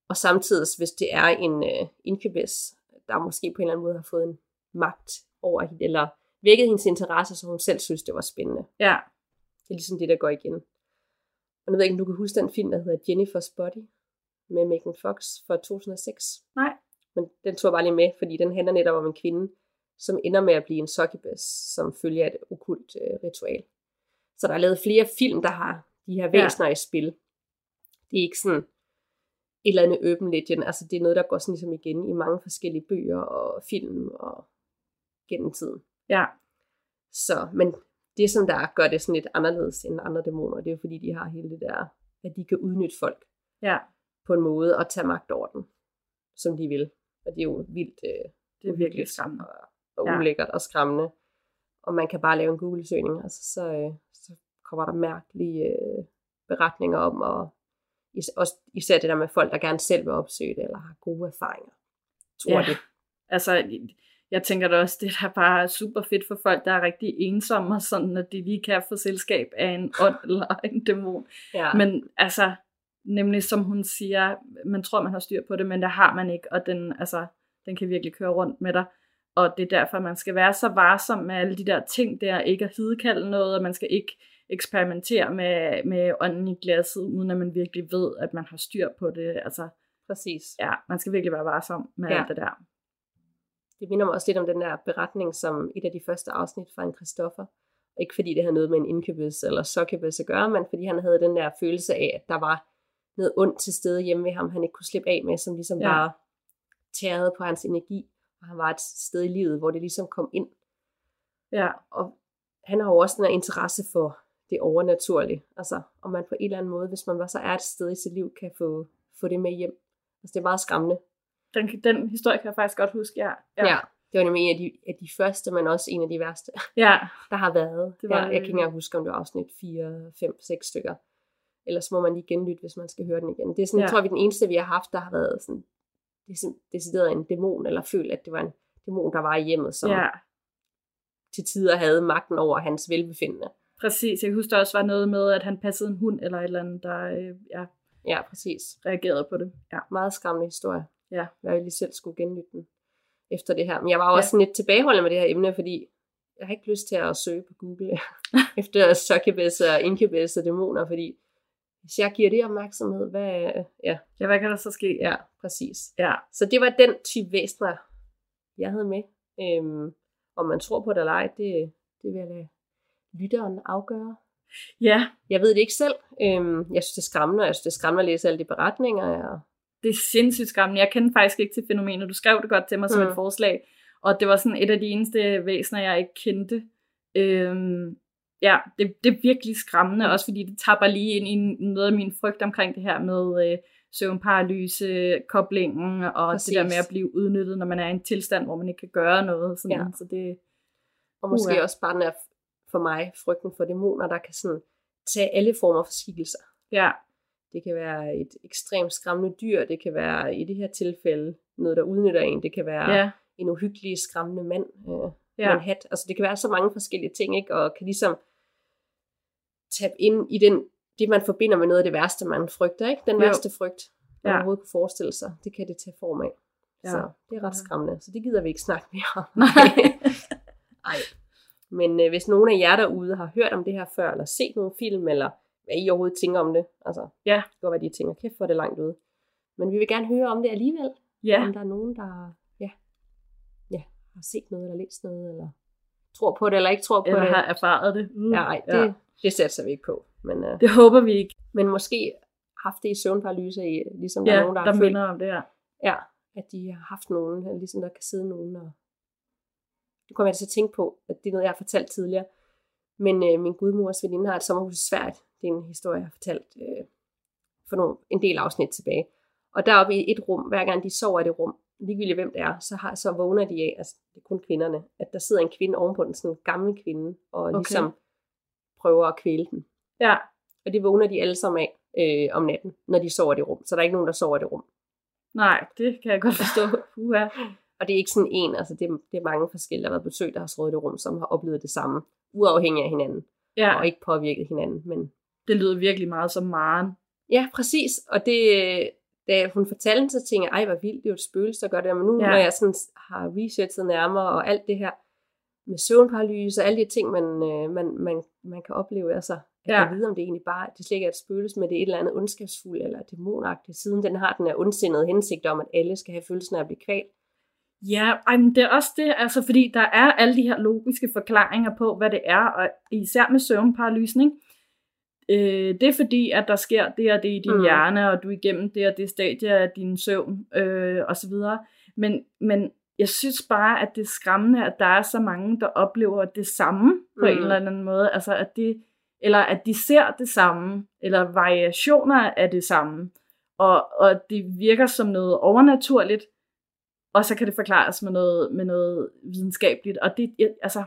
Og samtidig, hvis det er en uh, incubus, der måske på en eller anden måde har fået en magt over hende, eller vækket hendes interesse, så hun selv synes, det var spændende. Ja. Det er ligesom det, der går igen. Og nu ved jeg ikke, om du kan huske den film, der hedder Jennifer's Body, med Megan Fox fra 2006. Nej. Men den tog jeg bare lige med, fordi den handler netop om en kvinde, som ender med at blive en succubus, som følger et okult øh, ritual. Så der er lavet flere film, der har de her væsener ja. i spil. Det er ikke sådan et eller andet open legend, altså det er noget, der går sådan ligesom igen i mange forskellige bøger og film og gennem tiden. Ja. Så, men det, som der gør det sådan lidt anderledes end andre dæmoner, det er jo fordi, de har hele det der, at de kan udnytte folk ja. på en måde og tage magt over den, som de vil. Og det er jo vildt øh, det er virkelig skræmmende. Og, og ja. ulækkert og skræmmende. Og man kan bare lave en Google-søgning, altså så, øh, så kommer der mærkelige øh, beretninger om, og is- også, især det der med folk, der gerne selv vil opsøge det, eller har gode erfaringer. Tror ja. det. Altså, jeg tænker da også, det er bare super fedt for folk, der er rigtig ensomme, og sådan, at de lige kan få selskab af en ånd eller en dæmon. Ja. Men altså, nemlig som hun siger, man tror, man har styr på det, men det har man ikke, og den, altså, den kan virkelig køre rundt med dig. Og det er derfor, man skal være så varsom med alle de der ting der, ikke at hidkalde noget, og man skal ikke eksperimentere med, med ånden i glasset, uden at man virkelig ved, at man har styr på det. Altså, Præcis. ja, man skal virkelig være varsom med Ja. alt det der. Det minder mig også lidt om den der beretning, som et af de første afsnit fra en Christoffer. Ikke fordi det havde noget med en incubus eller succubus at gøre, men fordi han havde den der følelse af, at der var noget ondt til stede hjemme ved ham, han ikke kunne slippe af med, som ligesom Ja. ja. bare tærede på hans energi. Og han var et sted i livet, hvor det ligesom kom ind. Ja, Og han har jo også den her interesse for det overnaturlige. Altså, om man på en eller anden måde, hvis man bare så er et sted i sit liv, kan få, få det med hjem. Altså, det er meget skræmmende. den, den historie kan jeg faktisk godt huske, ja. Ja. Det var nemlig en af de, af de første, men også en af de værste, ja. der har været. Det var ja, jeg kan ikke engang huske, om det var afsnit 4, 5, 6 stykker. Ellers må man lige genlytte, hvis man skal høre den igen. Det er sådan, Ja. jeg tror, vi den eneste, vi har haft, der har været sådan, er decideret en dæmon, eller følt, at det var en dæmon, der var i hjemmet, som ja, til tider havde magten over hans velbefindende. præcis. Jeg kan huske, der også var noget med, at han passede en hund eller et eller andet, der øh, ja, Ja, præcis. reagerede på det. Ja. Meget skræmmende historie. Ja. Jeg lige selv skulle genlytte den efter det her. Men jeg var Ja. også sådan lidt tilbageholdende med det her emne, fordi jeg har ikke lyst til at søge på Google efter succubus og incubus og dæmoner, fordi hvis jeg giver det opmærksomhed, hvad... Ja, ja, hvad kan der så ske? ja, præcis. Ja, Så det var den type væsener, jeg havde med. Øhm, om man tror på det eller ej, det, det vil jeg lade lytteren afgøre. ja Jeg ved det ikke selv. Øhm, jeg synes, det er skræmmende, og jeg synes, det er skræmmende at læse alle de beretninger. Og, det er sindssygt skræmmende. Jeg kender faktisk ikke til fænomenet. Du skrev det godt til mig som Mm. et forslag, og det var sådan et af de eneste væsener, jeg ikke kendte. Øhm, ja, det, det er virkelig skræmmende, også fordi det tapper lige ind i noget af min frygt omkring det her med øh, søvnparalyse, koblingen, og Præcis. det der med at blive udnyttet, når man er i en tilstand, hvor man ikke kan gøre noget. Sådan. Ja. Så det, og måske Uha. også bare den er for mig frygten for dæmoner, der kan sådan tage alle former for skikkelser. ja, Det kan være et ekstremt skræmmende dyr, det kan være i det her tilfælde noget, der udnytter en, det kan være ja, en uhyggelig skræmmende mand øh, Ja. med en hat. Altså det kan være så mange forskellige ting, ikke? og kan ligesom tabe ind i den, det, man forbinder med noget af det værste, man frygter. Ikke? Den Jo. værste frygt, man Ja. overhovedet kunne forestille sig, det kan det tage form af. Ja. Så det er ret skræmmende. Så det gider vi ikke snakke mere om. Nej. Ej. Men øh, hvis nogen af jer derude har hørt om det her før, eller set nogle film, eller hvad I overhovedet tænker om det, altså, Ja. det kan godt være, de tænker, kæft, hvor er det langt ude. Men vi vil gerne høre om det alligevel. ja, Om der er nogen, der ja, ja, har set noget, eller læst noget, eller tror på det, eller ikke tror på eller det. har erfaret det. Mm. Ja, ej, det, Ja. Ja. det satser vi ikke på. Men, øh, Det håber vi ikke. men måske haft det i søvnparalyse, i, ligesom der Ja, er nogen, der, der minder om det her. ja, at de har haft nogen, ligesom der kan sidde nogen og... Du kommer jeg til at tænke på, at det er noget, jeg har fortalt tidligere. Men øh, min gudmors veninde har et sommerhus i Sverige. Det er en historie, jeg har fortalt øh, for nogle, en del afsnit tilbage. Og deroppe i et rum, hver gang de sover i det rum, ligegyldigt hvem det er, så, har, så vågner de af, altså det er kun kvinderne, at der sidder en kvinde ovenpå den, sådan en gammel kvinde, og Okay. ligesom prøver at kvæle den. Ja, Og det vågner de alle sammen af øh, om natten, når de sover i det rum. Så der er ikke nogen, der sover i det rum. nej, det kan jeg godt forstå. Uha. Og det er ikke sådan en, altså det, er- det er mange forskellige, der har været besøg, der har sovet i det rum, som har oplevet det samme, uafhængig af hinanden, Ja, og ikke påvirket hinanden. Men det lyder virkelig meget som Maren. ja, præcis. Og det, da hun fortalte det, så tænkte jeg, ej, hvor vildt, det er jo et spøgelse, der gør det. Men nu, ja. når jeg sådan har researchet nærmere, og alt det her med søvnparalyse, og alle de ting, man, øh, man, man, man kan opleve, altså, jeg Ja. kan vide, om det egentlig bare, det slet ikke er et spøgelse, men det er et eller andet ondskabsfuldt eller dæmonagtigt, siden den har den her ondsindede hensigt om, at alle skal have følelsen af at blive kvalt. Ja, ej, men det er også det, altså fordi der er alle de her logiske forklaringer på, hvad det er, og især med søvnparalysen, ikke? Øh, det er fordi, at der sker det og det i din. Mm. hjerne, og du er igennem det og det stadie af din søvn, øh, og så videre. Men, men jeg synes bare, at det er skræmmende, at der er så mange, der oplever det samme på mm. en eller anden måde. Altså, at det, eller at de ser det samme, eller variationer af det samme. Og, og det virker som noget overnaturligt, og så kan det forklares med noget, med noget videnskabeligt. Og det, jeg, altså,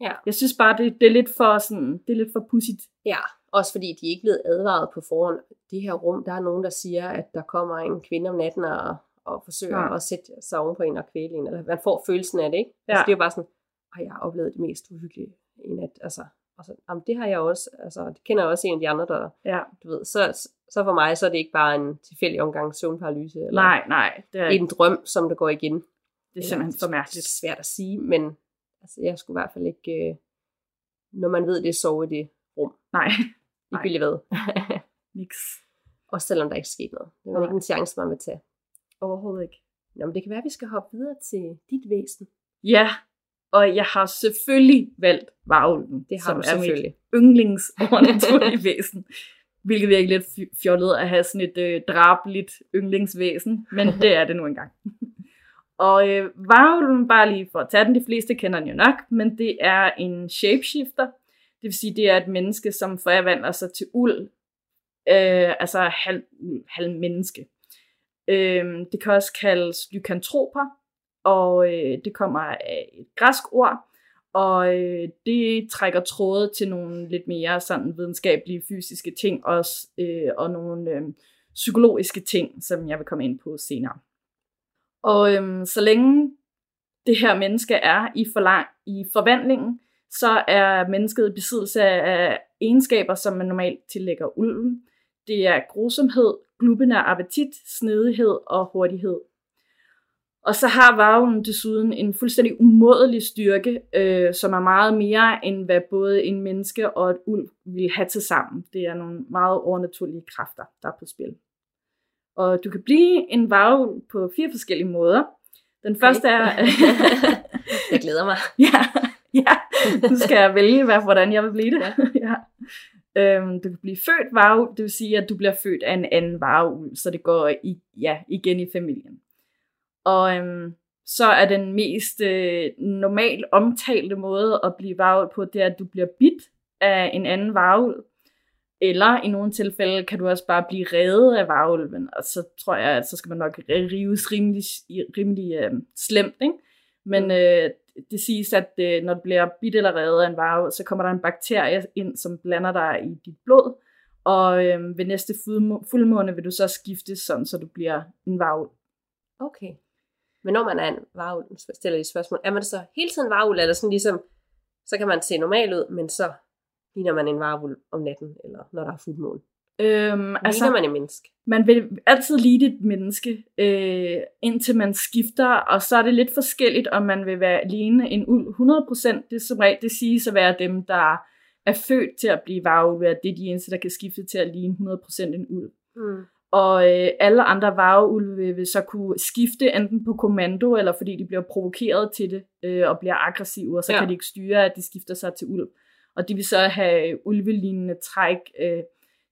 Ja. jeg synes bare, det, det er lidt for sådan, det er lidt for pudsigt. Ja, også fordi de ikke blevet advaret på forhånd. Det her rum, der er nogen, der siger, at der kommer en kvinde om natten og, og forsøger Ja. at sætte sig oven på en og kvæle en. Eller man får følelsen af det, ikke? Ja. Altså, det er jo bare sådan, at jeg har oplevet det mest uhyggelige i nat. Altså, og så, jamen, det har jeg også. Altså, det kender jeg også en af de andre, der, Ja. du ved. Så, så for mig, så er det ikke bare en tilfældig omgang søvnparalyse. Eller Nej, nej, det er, en drøm, som der går igen. det er simpelthen for Det mærkeligt. er svært at sige, men altså, jeg skulle i hvert fald ikke, øh, når man ved, det sove i det rum. Nej, Ligegyldigt hvad. niks. Også selvom der ikke er sket noget. Det var ikke en chance, man vil tage. Overhovedet ikke. Nå, men det kan være, at vi skal hoppe videre til dit væsen. Ja, og jeg har selvfølgelig valgt varulven, Det har som du er mit yndlings overnaturlige væsen. Hvilket virker lidt fj- fjollet at have sådan et øh, drabeligt yndlingsvæsen, men det er det nu engang. Og øh, varulven, bare lige for at tage den, de fleste kender den jo nok, men det er en shapeshifter. Det vil sige, det er et menneske, som forvandler sig til uld, øh, altså halv, halv menneske. Øh, det kan også kaldes lykantroper, og øh, det kommer af et græsk ord, og øh, det trækker tråde til nogle lidt mere sådan videnskabelige, fysiske ting også, øh, og nogle øh, psykologiske ting, som jeg vil komme ind på senere. Og øh, så længe det her menneske er i, forlang, i forvandlingen, så er mennesket i besiddelse af egenskaber, som man normalt tillægger ulven. Det er grusomhed, glubbende appetit, snedighed og hurtighed. Og så har varven desuden en fuldstændig umådelig styrke, øh, som er meget mere end hvad både en menneske og et ulv vil have til sammen. Det er nogle meget overnaturlige kræfter, der er på spil. Og du kan blive en varulv på fire forskellige måder. Den første er... Jeg glæder mig. ja, ja, nu skal jeg vælge, hvordan jeg vil blive det. ja. Øhm, du kan blive født varulv, det vil sige, at du bliver født af en anden varulv, så det går i, ja, igen i familien. Og øhm, så er den mest øh, normalt omtalte måde at blive varulv på, det er, at du bliver bidt af en anden varulv. Eller i nogle tilfælde kan du også bare blive reddet af varulven, og så tror jeg, at så skal man nok rives rimelig, rimelig øh, slemt. Ikke? Men øh, det siges, at øh, når du bliver bidt eller reddet af en varulv, så kommer der en bakterie ind, som blander dig i dit blod, og øh, ved næste fuldmåne vil du så skifte sådan, så du bliver en varulv. Okay. Men når man er en varulv, så stiller jeg et spørgsmål, er man så hele tiden varulv, eller sådan ligesom, så kan man se normal ud, men så ligner man en varulv om natten, eller når der er fuldmåne. Øhm, Altså, ligner man en menneske? man vil altid lide et menneske, øh, indtil man skifter, og så er det lidt forskelligt, om man vil være ligne en uld 100%. Det, som regel, det siges at være dem, der er født til at blive varulve, at det er de eneste, der kan skifte til at ligne 100% en ulv. Mm. Og øh, alle andre varulve vil så kunne skifte enten på kommando, eller fordi de bliver provokeret til det, øh, og bliver aggressive, og så ja. kan de ikke styre, at de skifter sig til ulv. Og de vil så have ulvelignende træk. Øh,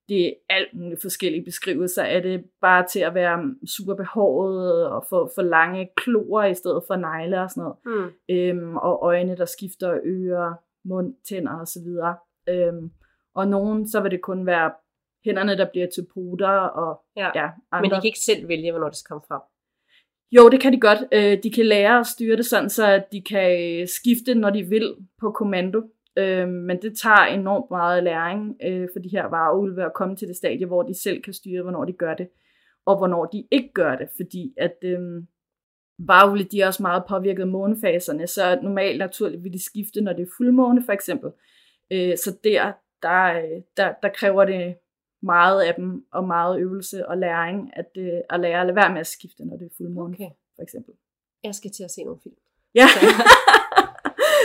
det er alt muligt forskellige beskrivelser af det, bare til at være super behåret, og få for lange kloer i stedet for negle og sådan noget. Mm. Øhm, og øjne, der skifter ører, mund, tænder osv. Øhm, og nogen, så vil det kun være hænderne, der bliver til puder, og Ja. ja, andre. Men de kan ikke selv vælge, hvornår det skal komme frem. Jo, det kan de godt. Øh, de kan lære at styre det sådan, så de kan øh, skifte, når de vil på kommando. Øh, men det tager enormt meget læring øh, for de her varulve at komme til det stadie, hvor de selv kan styre, hvornår de gør det, og hvornår de ikke gør det. Fordi at øh, varulve, de er også meget påvirket af månefaserne, så normalt naturligt vil de skifte, når det er fuldmåne for eksempel. Øh, så der, der, øh, der, der kræver det meget af dem, og meget øvelse og læring, at, øh, at lære at lade være med at skifte, når det er fuldmåne, Okay. for eksempel. Jeg skal til at se nogle film. Ja, Så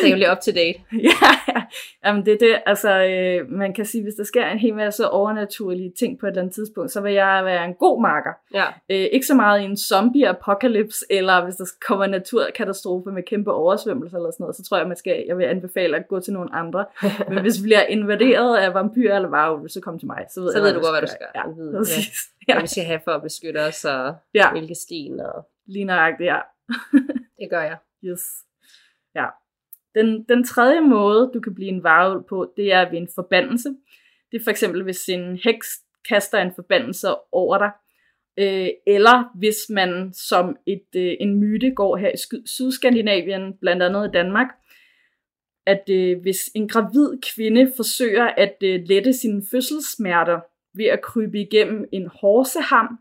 bliver up to date. ja, ja. Jamen det er det, altså øh, man kan sige, hvis der sker en hel masse overnaturlige ting på et eller andet tidspunkt, så vil jeg være en god marker. Ja. Øh, ikke så meget i en zombie-apocalypse, eller hvis der kommer en naturkatastrofe med kæmpe oversvømmelser eller sådan noget, så tror jeg, man skal, jeg vil anbefale at gå til nogle andre. Men hvis vi bliver invaderet af vampyrer eller varulve, så kom til mig. Så ved, Så jeg, ved du godt, hvad du skal Ja, gøre. Præcis. Hvad Ja, vi skal have for at beskytte os, og ja hvilke sten, og lige nøjagtigt, ja. det gør jeg. Yes. Ja. Den, den tredje måde, du kan blive en varulv på, det er ved en forbandelse. Det er for eksempel, hvis en heks kaster en forbandelse over dig. Øh, eller hvis man som et, øh, en myte går her i Sydskandinavien, blandt andet i Danmark, at øh, hvis en gravid kvinde forsøger at øh, lette sine fødselssmerter ved at krybe igennem en horseham,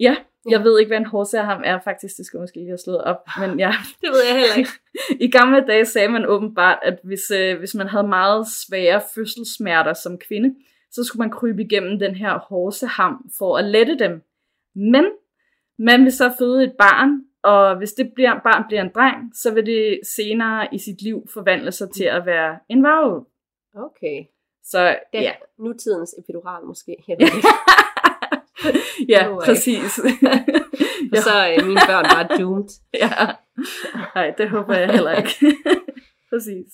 ja, jeg ved ikke, hvad en horseham er faktisk, det skal jeg måske lige have slået op, men ja, Det ved jeg heller ikke. i gamle dage sagde man åbenbart, at hvis, øh, hvis man havde meget svære fødselssmerter som kvinde, så skulle man krybe igennem den her horseham for at lette dem. Men man vil så føde et barn, og hvis det bliver, barn bliver en dreng, så vil det senere i sit liv forvandle sig til at være en varulv. Okay. Så Det er ja, nutidens epidural måske. Jeg ved. ja var ikke. præcis. Og så er mine børn bare doomed. ja. Nej, det håber jeg heller ikke. præcis.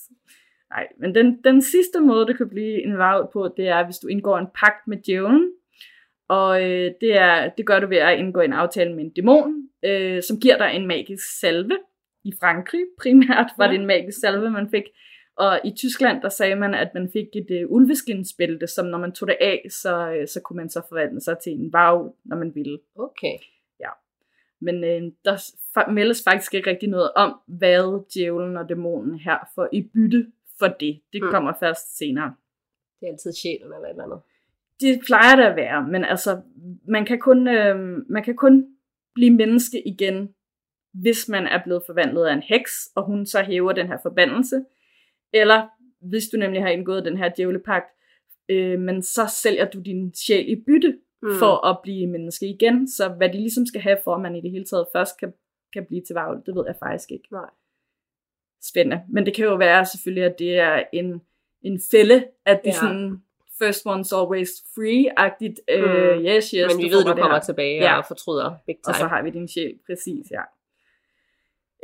Nej, men den, den sidste måde, det kan blive en varv på, det er, hvis du indgår en pagt med djævlen. Og øh, det, er, det gør du ved at indgå en aftale med en dæmon, øh, som giver dig en magisk salve. I Frankrig primært var det en magisk salve, man fik. Og i Tyskland, der sagde man, at man fik et øh, ulveskinsbælte, som når man tog det af, så, øh, så kunne man så forvandle sig til en varv, når man ville. Okay. Men øh, der meldes faktisk ikke rigtig noget om, hvad djævlen og dæmonen her får i bytte for det. Det Mm. kommer først senere. Det er altid sjælen eller et eller andet. Det plejer det at være, men altså, man kan kun, øh, man kan kun blive menneske igen, hvis man er blevet forvandlet af en heks, og hun så hæver den her forbandelse. Eller hvis du nemlig har indgået den her djævlepagt, øh, men så sælger du din sjæl i bytte mm. for at blive menneske igen. Så hvad de ligesom skal have for, at man i det hele taget først kan, kan blive til varvel, det ved jeg faktisk ikke. Nej. Spændende. Men det kan jo være selvfølgelig, at det er en, en fælde, at det Ja. sådan first one's always free-agtigt. Mm. Øh, yes, yes, Men vi får ved, du kommer her. tilbage Ja. og fortryder big Og så time. har vi din sjæl, præcis, ja.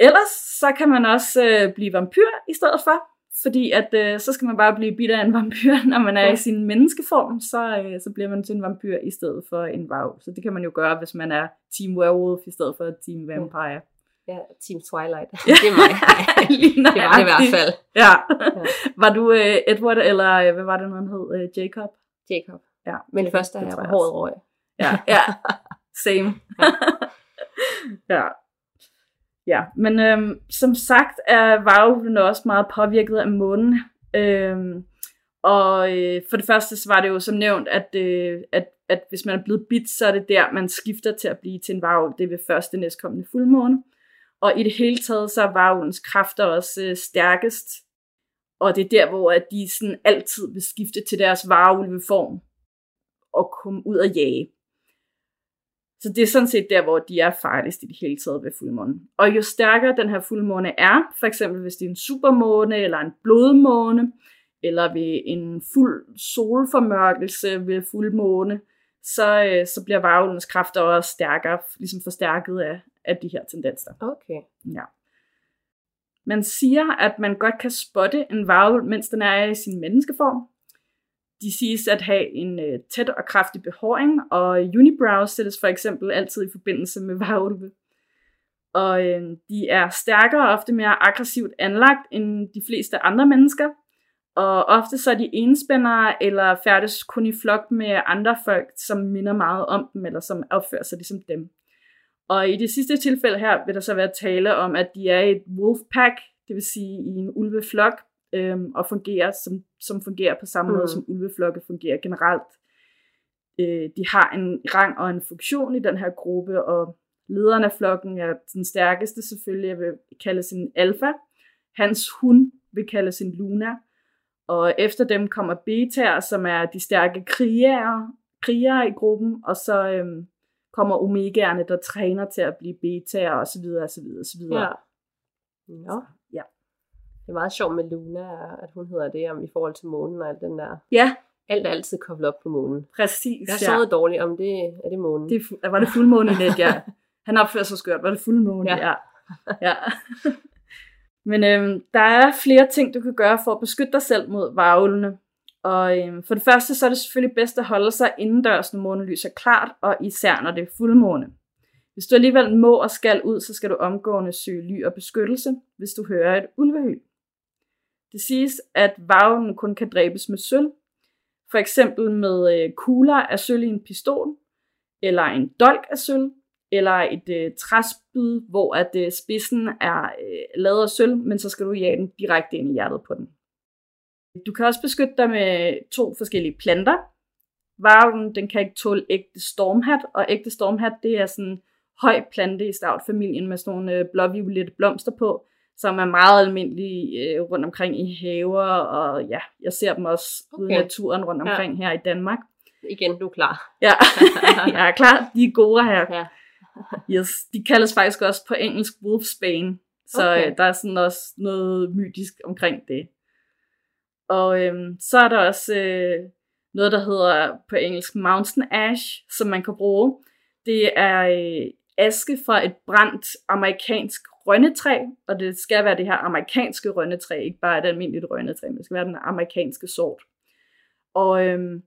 Ellers så kan man også øh, blive vampyr i stedet for, fordi at øh, så skal man bare blive bidt af en vampyr, når man er Ja. i sin menneskeform, så, øh, så bliver man til en vampyr i stedet for en varv. Så det kan man jo gøre, hvis man er Team Werewolf i stedet for Team Vampire. Ja, Team Twilight. det er mig. Lige det var det i hvert fald. Ja. Var du øh, Edward, eller øh, hvad var det, han hed? Øh, Jacob? Jacob. Ja. Men Jacob, først er jeg jeg håret røg. Ja, ja. Same. ja. Ja, Ja, men øhm, som sagt er varulven også meget påvirket af månen. Øhm, og øh, for det første så var det jo som nævnt, at, øh, at, at hvis man er blevet bit, så er det der, man skifter til at blive til en varulv. Det er ved første næstkommende fuldmåne. Og i det hele taget, så er varulvens kræfter også øh, stærkest. Og det er der, hvor at de sådan altid vil skifte til deres varulveform og komme ud og jage. Så det er sådan set der, hvor de er farligst i det hele taget ved fuldmåne. Og jo stærkere den her fuldmåne er, for eksempel hvis det er en supermåne, eller en blodmåne, eller ved en fuld solformørkelse ved fuldmåne, så, øh, så bliver varulvens kræfter også stærkere, ligesom forstærket af, af de her tendenser. Okay. Ja. Man siger, at man godt kan spotte en varulv, mens den er i sin menneskeform. De siges at have en øh, tæt og kraftig behåring, og unibrows sættes for eksempel altid i forbindelse med varulve. Og øh, de er stærkere og ofte mere aggressivt anlagt end de fleste andre mennesker. Og ofte så er de enspændere eller færdes kun i flok med andre folk, som minder meget om dem, eller som opfører sig ligesom dem. Og i det sidste tilfælde her vil der så være tale om, at de er i et wolfpack, det vil sige i en ulveflok, øhm, og fungerer som, som fungerer på samme mm. måde, som ulveflokke fungerer generelt. Øh, de har en rang og en funktion i den her gruppe, og lederen af flokken er den stærkeste selvfølgelig, jeg vil kalde sin alfa. Hans hund vil kalde sin luna. Og efter dem kommer betaer, som er de stærke krigere, krigere i gruppen, og så øhm, kommer omegaerne, der træner til at blive betaer, og så videre, og så videre, og så videre. Ja. Ja. Det er meget sjovt med Luna, at hun hedder det om i forhold til månen og alt den der. Ja, Alt er altid koblet op på månen. præcis. Jeg har ja. sovet dårligt om det. Er det månen? Det, fu- var det fuldmåne i net, ja. Han opfører sig skørt. Var det fuldmåne? Ja. Ja. ja. Men øhm, der er flere ting, du kan gøre for at beskytte dig selv mod varulvene. Og øhm, for det første, så er det selvfølgelig bedst at holde sig indendørs, når månen lyser klart, og især når det er fuldmåne. Hvis du alligevel må og skal ud, så skal du omgående søge ly og beskyttelse, hvis du hører et ulvehyl. Det siges, at varulven kun kan dræbes med sølv, for eksempel med øh, kugler af sølv i en pistol, eller en dolk af sølv, eller et øh, træspyd, hvor at øh, spidsen er øh, lavet af sølv, men så skal du jage den direkte ind i hjertet på den. Du kan også beskytte dig med øh, to forskellige planter. Varven, den kan ikke tåle ægte stormhat, og ægte stormhat, det er sådan en høj plante i stavtfamilien med sådan nogle øh, blåviolette blomster på, som er meget almindelige øh, rundt omkring i haver, og ja, jeg ser dem også okay. ude i naturen rundt Ja. omkring her i Danmark. Igen, du er klar. Ja, jeg er klar, de er gode her. Ja. Yes, de kaldes faktisk også på engelsk wolfsbane, så Okay. okay. der er sådan også noget mytisk omkring det. Og øhm, så er der også øh, noget, der hedder på engelsk mountain ash, som man kan bruge. Det er øh, aske fra et brændt amerikansk rønnetræ, og det skal være det her amerikanske rønnetræ, ikke bare et almindeligt rønnetræ, men det skal være den amerikanske sort. Og øhm,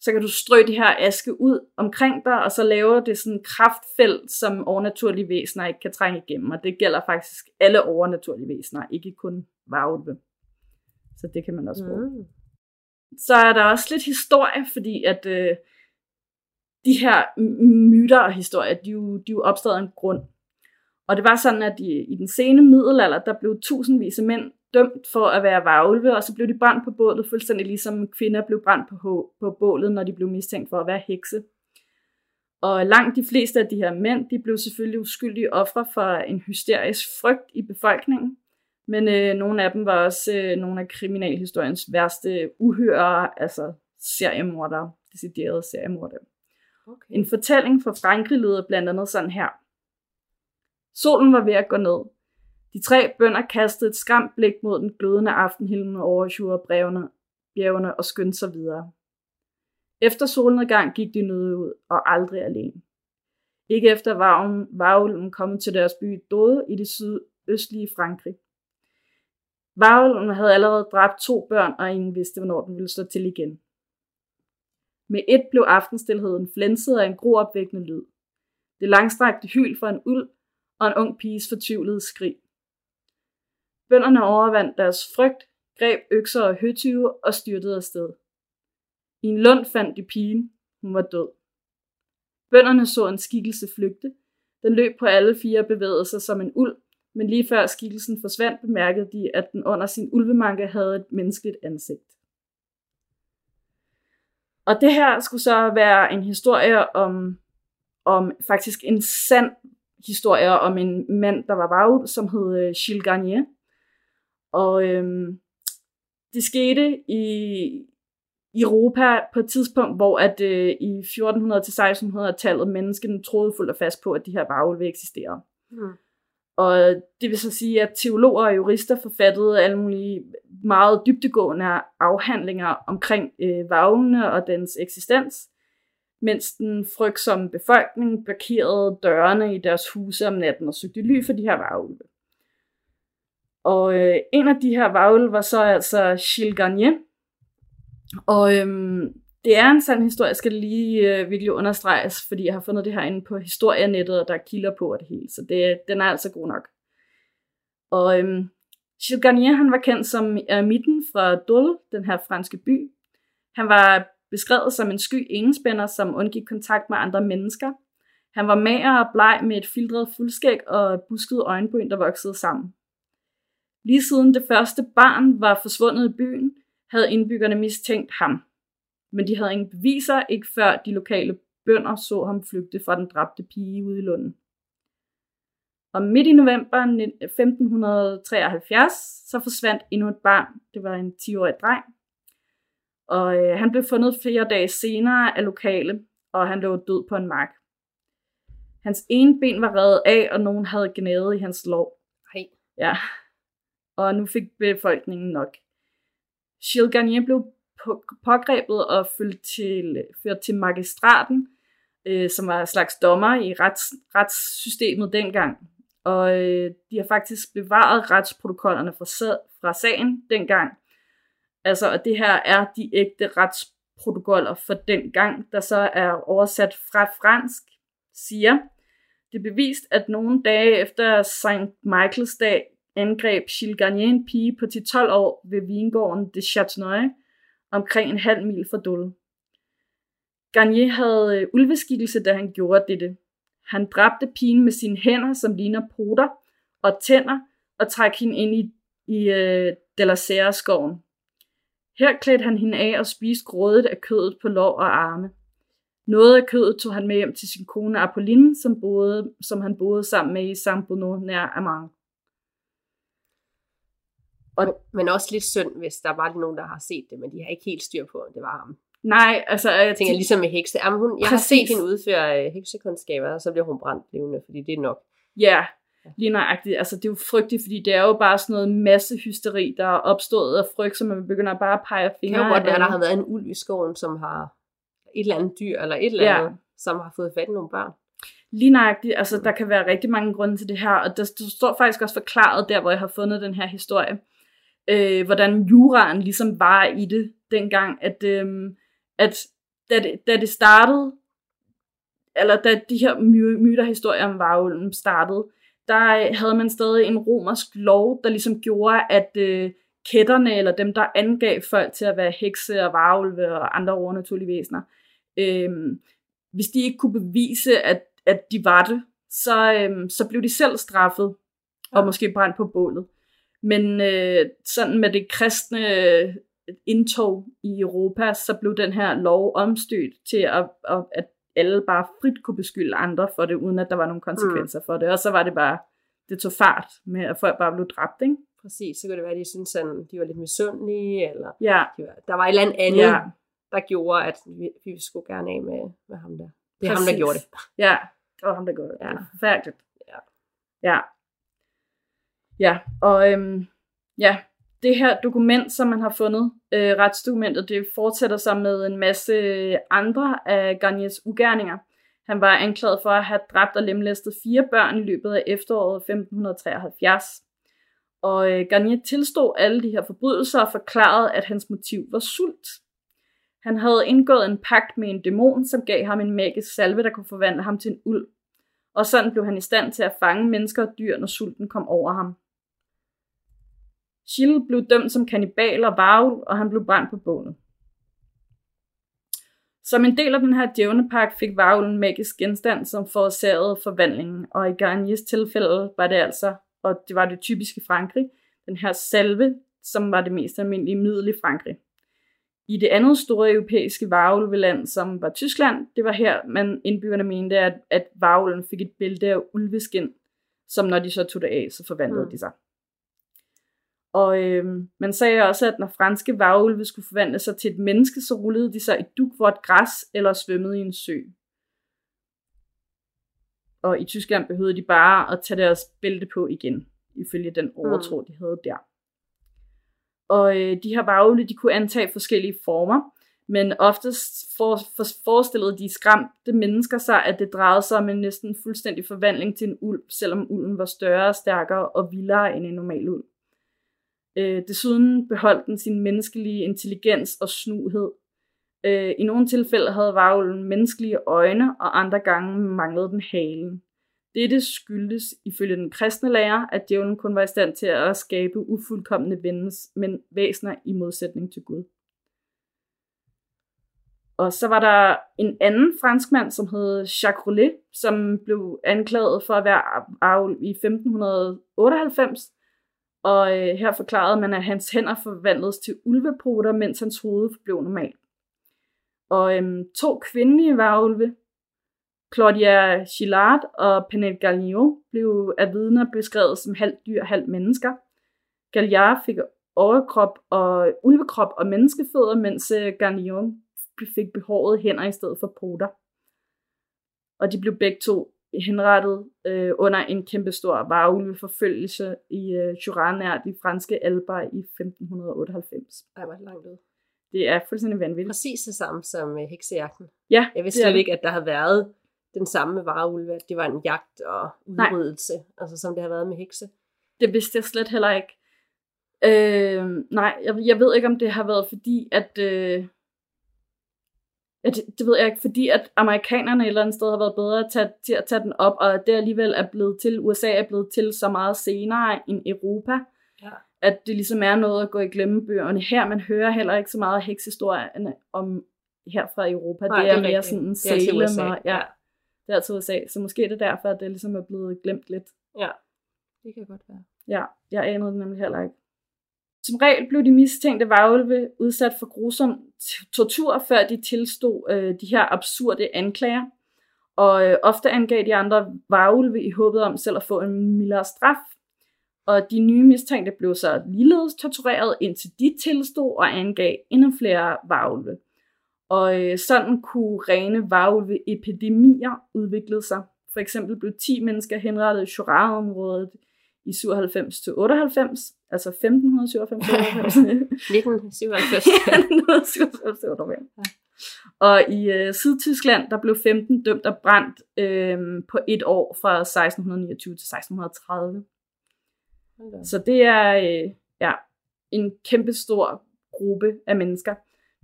så kan du strø det her aske ud omkring dig, og så laver det sådan en kraftfelt, som overnaturlige væsener ikke kan trænge igennem, og det gælder faktisk alle overnaturlige væsener, ikke kun varulve. Så det kan man også bruge. Mm. Så er der også lidt historie, fordi at øh, de her myter og historier, de er jo, de er jo opstået af en grund. Og det var sådan, at i, i den sene middelalder, der blev tusindvis af mænd dømt for at være varulve, og så blev de brændt på bålet, fuldstændig ligesom kvinder blev brændt på, på bålet, når de blev mistænkt for at være hekse. Og langt de fleste af de her mænd, de blev selvfølgelig uskyldige ofre for en hysterisk frygt i befolkningen. Men øh, nogle af dem var også øh, nogle af kriminalhistoriens værste uhører, altså seriemordere, deciderede seriemordere. Okay. En fortælling fra Frankrig lyder blandt andet sådan her. Solen var ved at gå ned. De tre bønder kastede et skræmt blik mod den glødende aftenhimmel over Jura bjergene og skyndte sig videre. Efter solnedgang gik de nøde ud, og aldrig alene. Ikke efter vaglen, vaglen kom til deres by Dode i det sydøstlige Frankrig. Vaglen havde allerede dræbt to børn, og ingen vidste, hvornår den ville slå til igen. Med et blev aftenstilheden flænset af en groopvækkende lyd. Det langstrakte hyl fra en ulv og en ung piges fortvivlede skrig. Bønderne overvandt deres frygt, greb økser og høtyve og styrtede afsted. I en lund fandt de pigen. Hun var død. Bønderne så en skikkelse flygte. Den løb på alle fire bevægede sig som en uld, men lige før skikkelsen forsvandt, bemærkede de, at den under sin ulvemanke havde et menneskeligt ansigt. Og det her skulle så være en historie om, om faktisk en sand historie om en mand, der var vagud, som hed øh, Gilles Garnier. Og øhm, det skete i Europa på et tidspunkt, hvor at øh, i 1400 til 1600-tallet menneskene troede fuldt og fast på, at de her varulve eksisterer. Mm. Og det vil så sige, at teologer og jurister forfattede alle mulige meget dybtegående afhandlinger omkring øh, varvene og dens eksistens, mens den frygtsomme befolkning blokerede dørene i deres huse om natten og søgte ly for de her varulve. Og øh, en af de her varulve var så altså Gilles Garnier. Og øhm, det er en sand historie, skal lige øh, virkelig understreges, fordi jeg har fundet det her inde på historienettet, og der er kilder på det hele, så det, den er altså god nok. Og øhm, Gilles Garnier, han var kendt som eremitten fra Dole, den her franske by. Han var beskrevet som en sky enespænder, som undgik kontakt med andre mennesker. Han var mager og bleg med et filtret fuldskæg og buskede øjenbryn, der voksede sammen. Lige siden det første barn var forsvundet i byen, havde indbyggerne mistænkt ham. Men de havde ingen beviser, ikke før de lokale bønder så ham flygte fra den dræbte pige ude i Lunden. Og midt i november 1573, så forsvandt endnu et barn. Det var en 10-årig dreng. Og øh, han blev fundet flere dage senere af lokale, og han lå død på en mark. Hans ene ben var revet af, og nogen havde gnavet i hans lov. Hej. Ja. Og nu fik befolkningen nok. Gilles Garnier blev pågrebet og ført til, ført til magistraten, øh, som var en slags dommer i rets, retssystemet dengang. Og øh, de har faktisk bevaret retsprotokollerne fra, fra sagen dengang. Altså, og det her er de ægte retsprotokoller for den gang, der så er oversat fra fransk, siger, det er bevist, at nogle dage efter St. Michaels dag angreb Gilles Garnier en pige på 10-12 år ved vingården de Châtenay, omkring en halv mil fra Dole. Garnier havde øh, ulveskikkelse, da han gjorde dette. Han dræbte pigen med sine hænder, som ligner poter og tænder, og trak hende ind i, i uh, de la skoven her klædte han hende af og spiste grådet af kødet på lår og arme. Noget af kødet tog han med hjem til sin kone Apolline, som, boede, som han boede sammen med i saint Bruno nær Amang. Og, men også lidt synd, hvis der var nogen, der har set det, men de har ikke helt styr på, at det var ham. Nej, altså... Jeg tænker ligesom med hekse. Jamen, hun, jeg Præcis. har set hende udføre øh, heksekundskaber, og så bliver hun brændt levende, fordi det er nok. Ja, Lige nøjagtigt. Altså, det er jo frygteligt, fordi det er jo bare sådan noget masse hysteri, der er opstået af frygt, så man begynder bare at pege Det fingre. kan jo godt være, der har været en ulv i skoven, som har et eller andet dyr, eller et eller Ja. andet, som har fået fat i nogle børn. Lige nøjagtigt, altså der kan være rigtig mange grunde til det her, og der står faktisk også forklaret der, hvor jeg har fundet den her historie, øh, hvordan juraen ligesom var i det dengang, at, øh, at da, det, da det startede, eller da de her my- myterhistorier om varulven startede, der øh, havde man stadig en romersk lov, der ligesom gjorde, at øh, kætterne, eller dem, der angav folk til at være hekse og varulve og andre overnaturlige væsener, øh, hvis de ikke kunne bevise, at, at de var det, så, øhm, så blev de selv straffet, og Ja. måske brændt på bålet. Men øh, sådan med det kristne øh, indtog i Europa, så blev den her lov omstødt til, at, at, at alle bare frit kunne beskylde andre for det, uden at der var nogen konsekvenser mm. for det. Og så var det bare, det tog fart med, at folk bare blev dræbt, ikke? Præcis, så kunne det være, at de synes, sådan, de var lidt misundelige, eller Ja, de var, der var et eller andet ja, der gjorde, at vi, vi skulle gerne af med, med ham der. Det er ham, Præcis. der gjorde det. ja. Det var ham, der gjorde det. Ja. Forfærdeligt. Ja. Ja. Ja, og øhm, ja, det her dokument, som man har fundet, øh, retsdokumentet, det fortsætter sig med en masse øh, andre af Garniers ugerninger. Han var anklaget for at have dræbt og lemlæstet fire børn i løbet af efteråret 1573. Og øh, Garnier tilstod alle de her forbrydelser og forklarede, at hans motiv var sult. Han havde indgået en pagt med en dæmon, som gav ham en magisk salve, der kunne forvandle ham til en ulv. Og sådan blev han i stand til at fange mennesker og dyr, når sulten kom over ham. Schill blev dømt som kannibal og varvel, og han blev brændt på bålet. Som en del af den her djævnepagt fik varvlen en magisk genstand, som forårsagede forvandlingen, og i Garniers tilfælde var det altså, og det var det typiske Frankrig, den her salve, som var det mest almindelige middel i Frankrig. I det andet store europæiske varulveland, som var Tyskland, det var her, man indbyggerne mente, at, at varulven fik et bælte af ulveskin, som når de så tog det af, så forvandlede Mm. de sig. Og øh, man sagde også, at når franske varulve skulle forvandle sig til et menneske, så rullede de sig i dugvort græs eller svømmede i en sø. Og i Tyskland behøvede de bare at tage deres bælte på igen, ifølge den overtro, de havde der. Og øh, de her varulve, de kunne antage forskellige former, men oftest for, for, forestillede de skræmte mennesker sig, at det drejede sig om en næsten fuldstændig forvandling til en ulv, selvom ulven var større, stærkere og vildere end en normal ulv. Øh, desuden beholdt den sin menneskelige intelligens og snuhed. Øh, I nogle tilfælde havde varulven menneskelige øjne, og andre gange manglede den halen. Dette skyldtes ifølge den kristne lærer, at djævlen kun var i stand til at skabe ufuldkommende vennes, men væsener i modsætning til Gud. Og så var der en anden franskmand, som hed Jacques Roulet, som blev anklaget for at være avl i 1598. Og øh, her forklarede man, at hans hænder forvandledes til ulvepoter, mens hans hoved blev normalt. Og øhm, to kvindelige varulve, Claudia Gillard og Penel Gagnon, blev af vidner beskrevet som halvt dyr, halvt mennesker. Galliard fik overkrop og ulvekrop og menneskefødder, mens øh, Gallion fik behåret hænder i stedet for poter. Og de blev begge to henrettet øh, under en kæmpestor varulveforfølgelse i øh, Jura nær de franske alber i 1598. Ej, hvor det langt ud. Det er fuldstændig vanvittigt. Præcis det samme som øh, heksejagten. Ja, Jeg vidste slet ikke, at der havde været den samme med vareulve, at det var en jagt og Nej. udryddelse, altså som det har været med hekse. Det vidste jeg slet heller ikke. Øh, nej, jeg, jeg ved ikke, om det har været fordi, at... Øh, ja, det, det ved jeg ikke, fordi at amerikanerne et eller andet sted har været bedre til, til at tage den op, og at det alligevel er blevet til, USA er blevet til så meget senere end Europa, Ja. at det ligesom er noget at gå i glemmebøgerne. Her, man hører heller ikke så meget hekshistorierne om her fra Europa. Nej, det er, det er mere rigtigt. sådan Salem og, ja, ja. det er til USA. Så måske er det derfor, at det ligesom er blevet glemt lidt. Ja, det kan godt være. Ja, jeg anede det nemlig heller ikke. Som regel blev de mistænkte varulve udsat for grusom tortur, før de tilstod øh, de her absurde anklager. Og øh, ofte angav de andre varulve i håbet om selv at få en mildere straf. Og de nye mistænkte blev så ligeledes tortureret, indtil de tilstod og angav endnu flere varulve. Og øh, sådan kunne rene varulve-epidemier udvikle sig, For eksempel blev 10 mennesker henrettet i Shura-området i 97 til 98, altså 1597 til 98. 1997. 1997 til 98. Og i øh, Sydtyskland, der blev 15 dømt og brændt øh, på et år fra 1629 til 1630. Så det er øh, ja, en kæmpe stor gruppe af mennesker.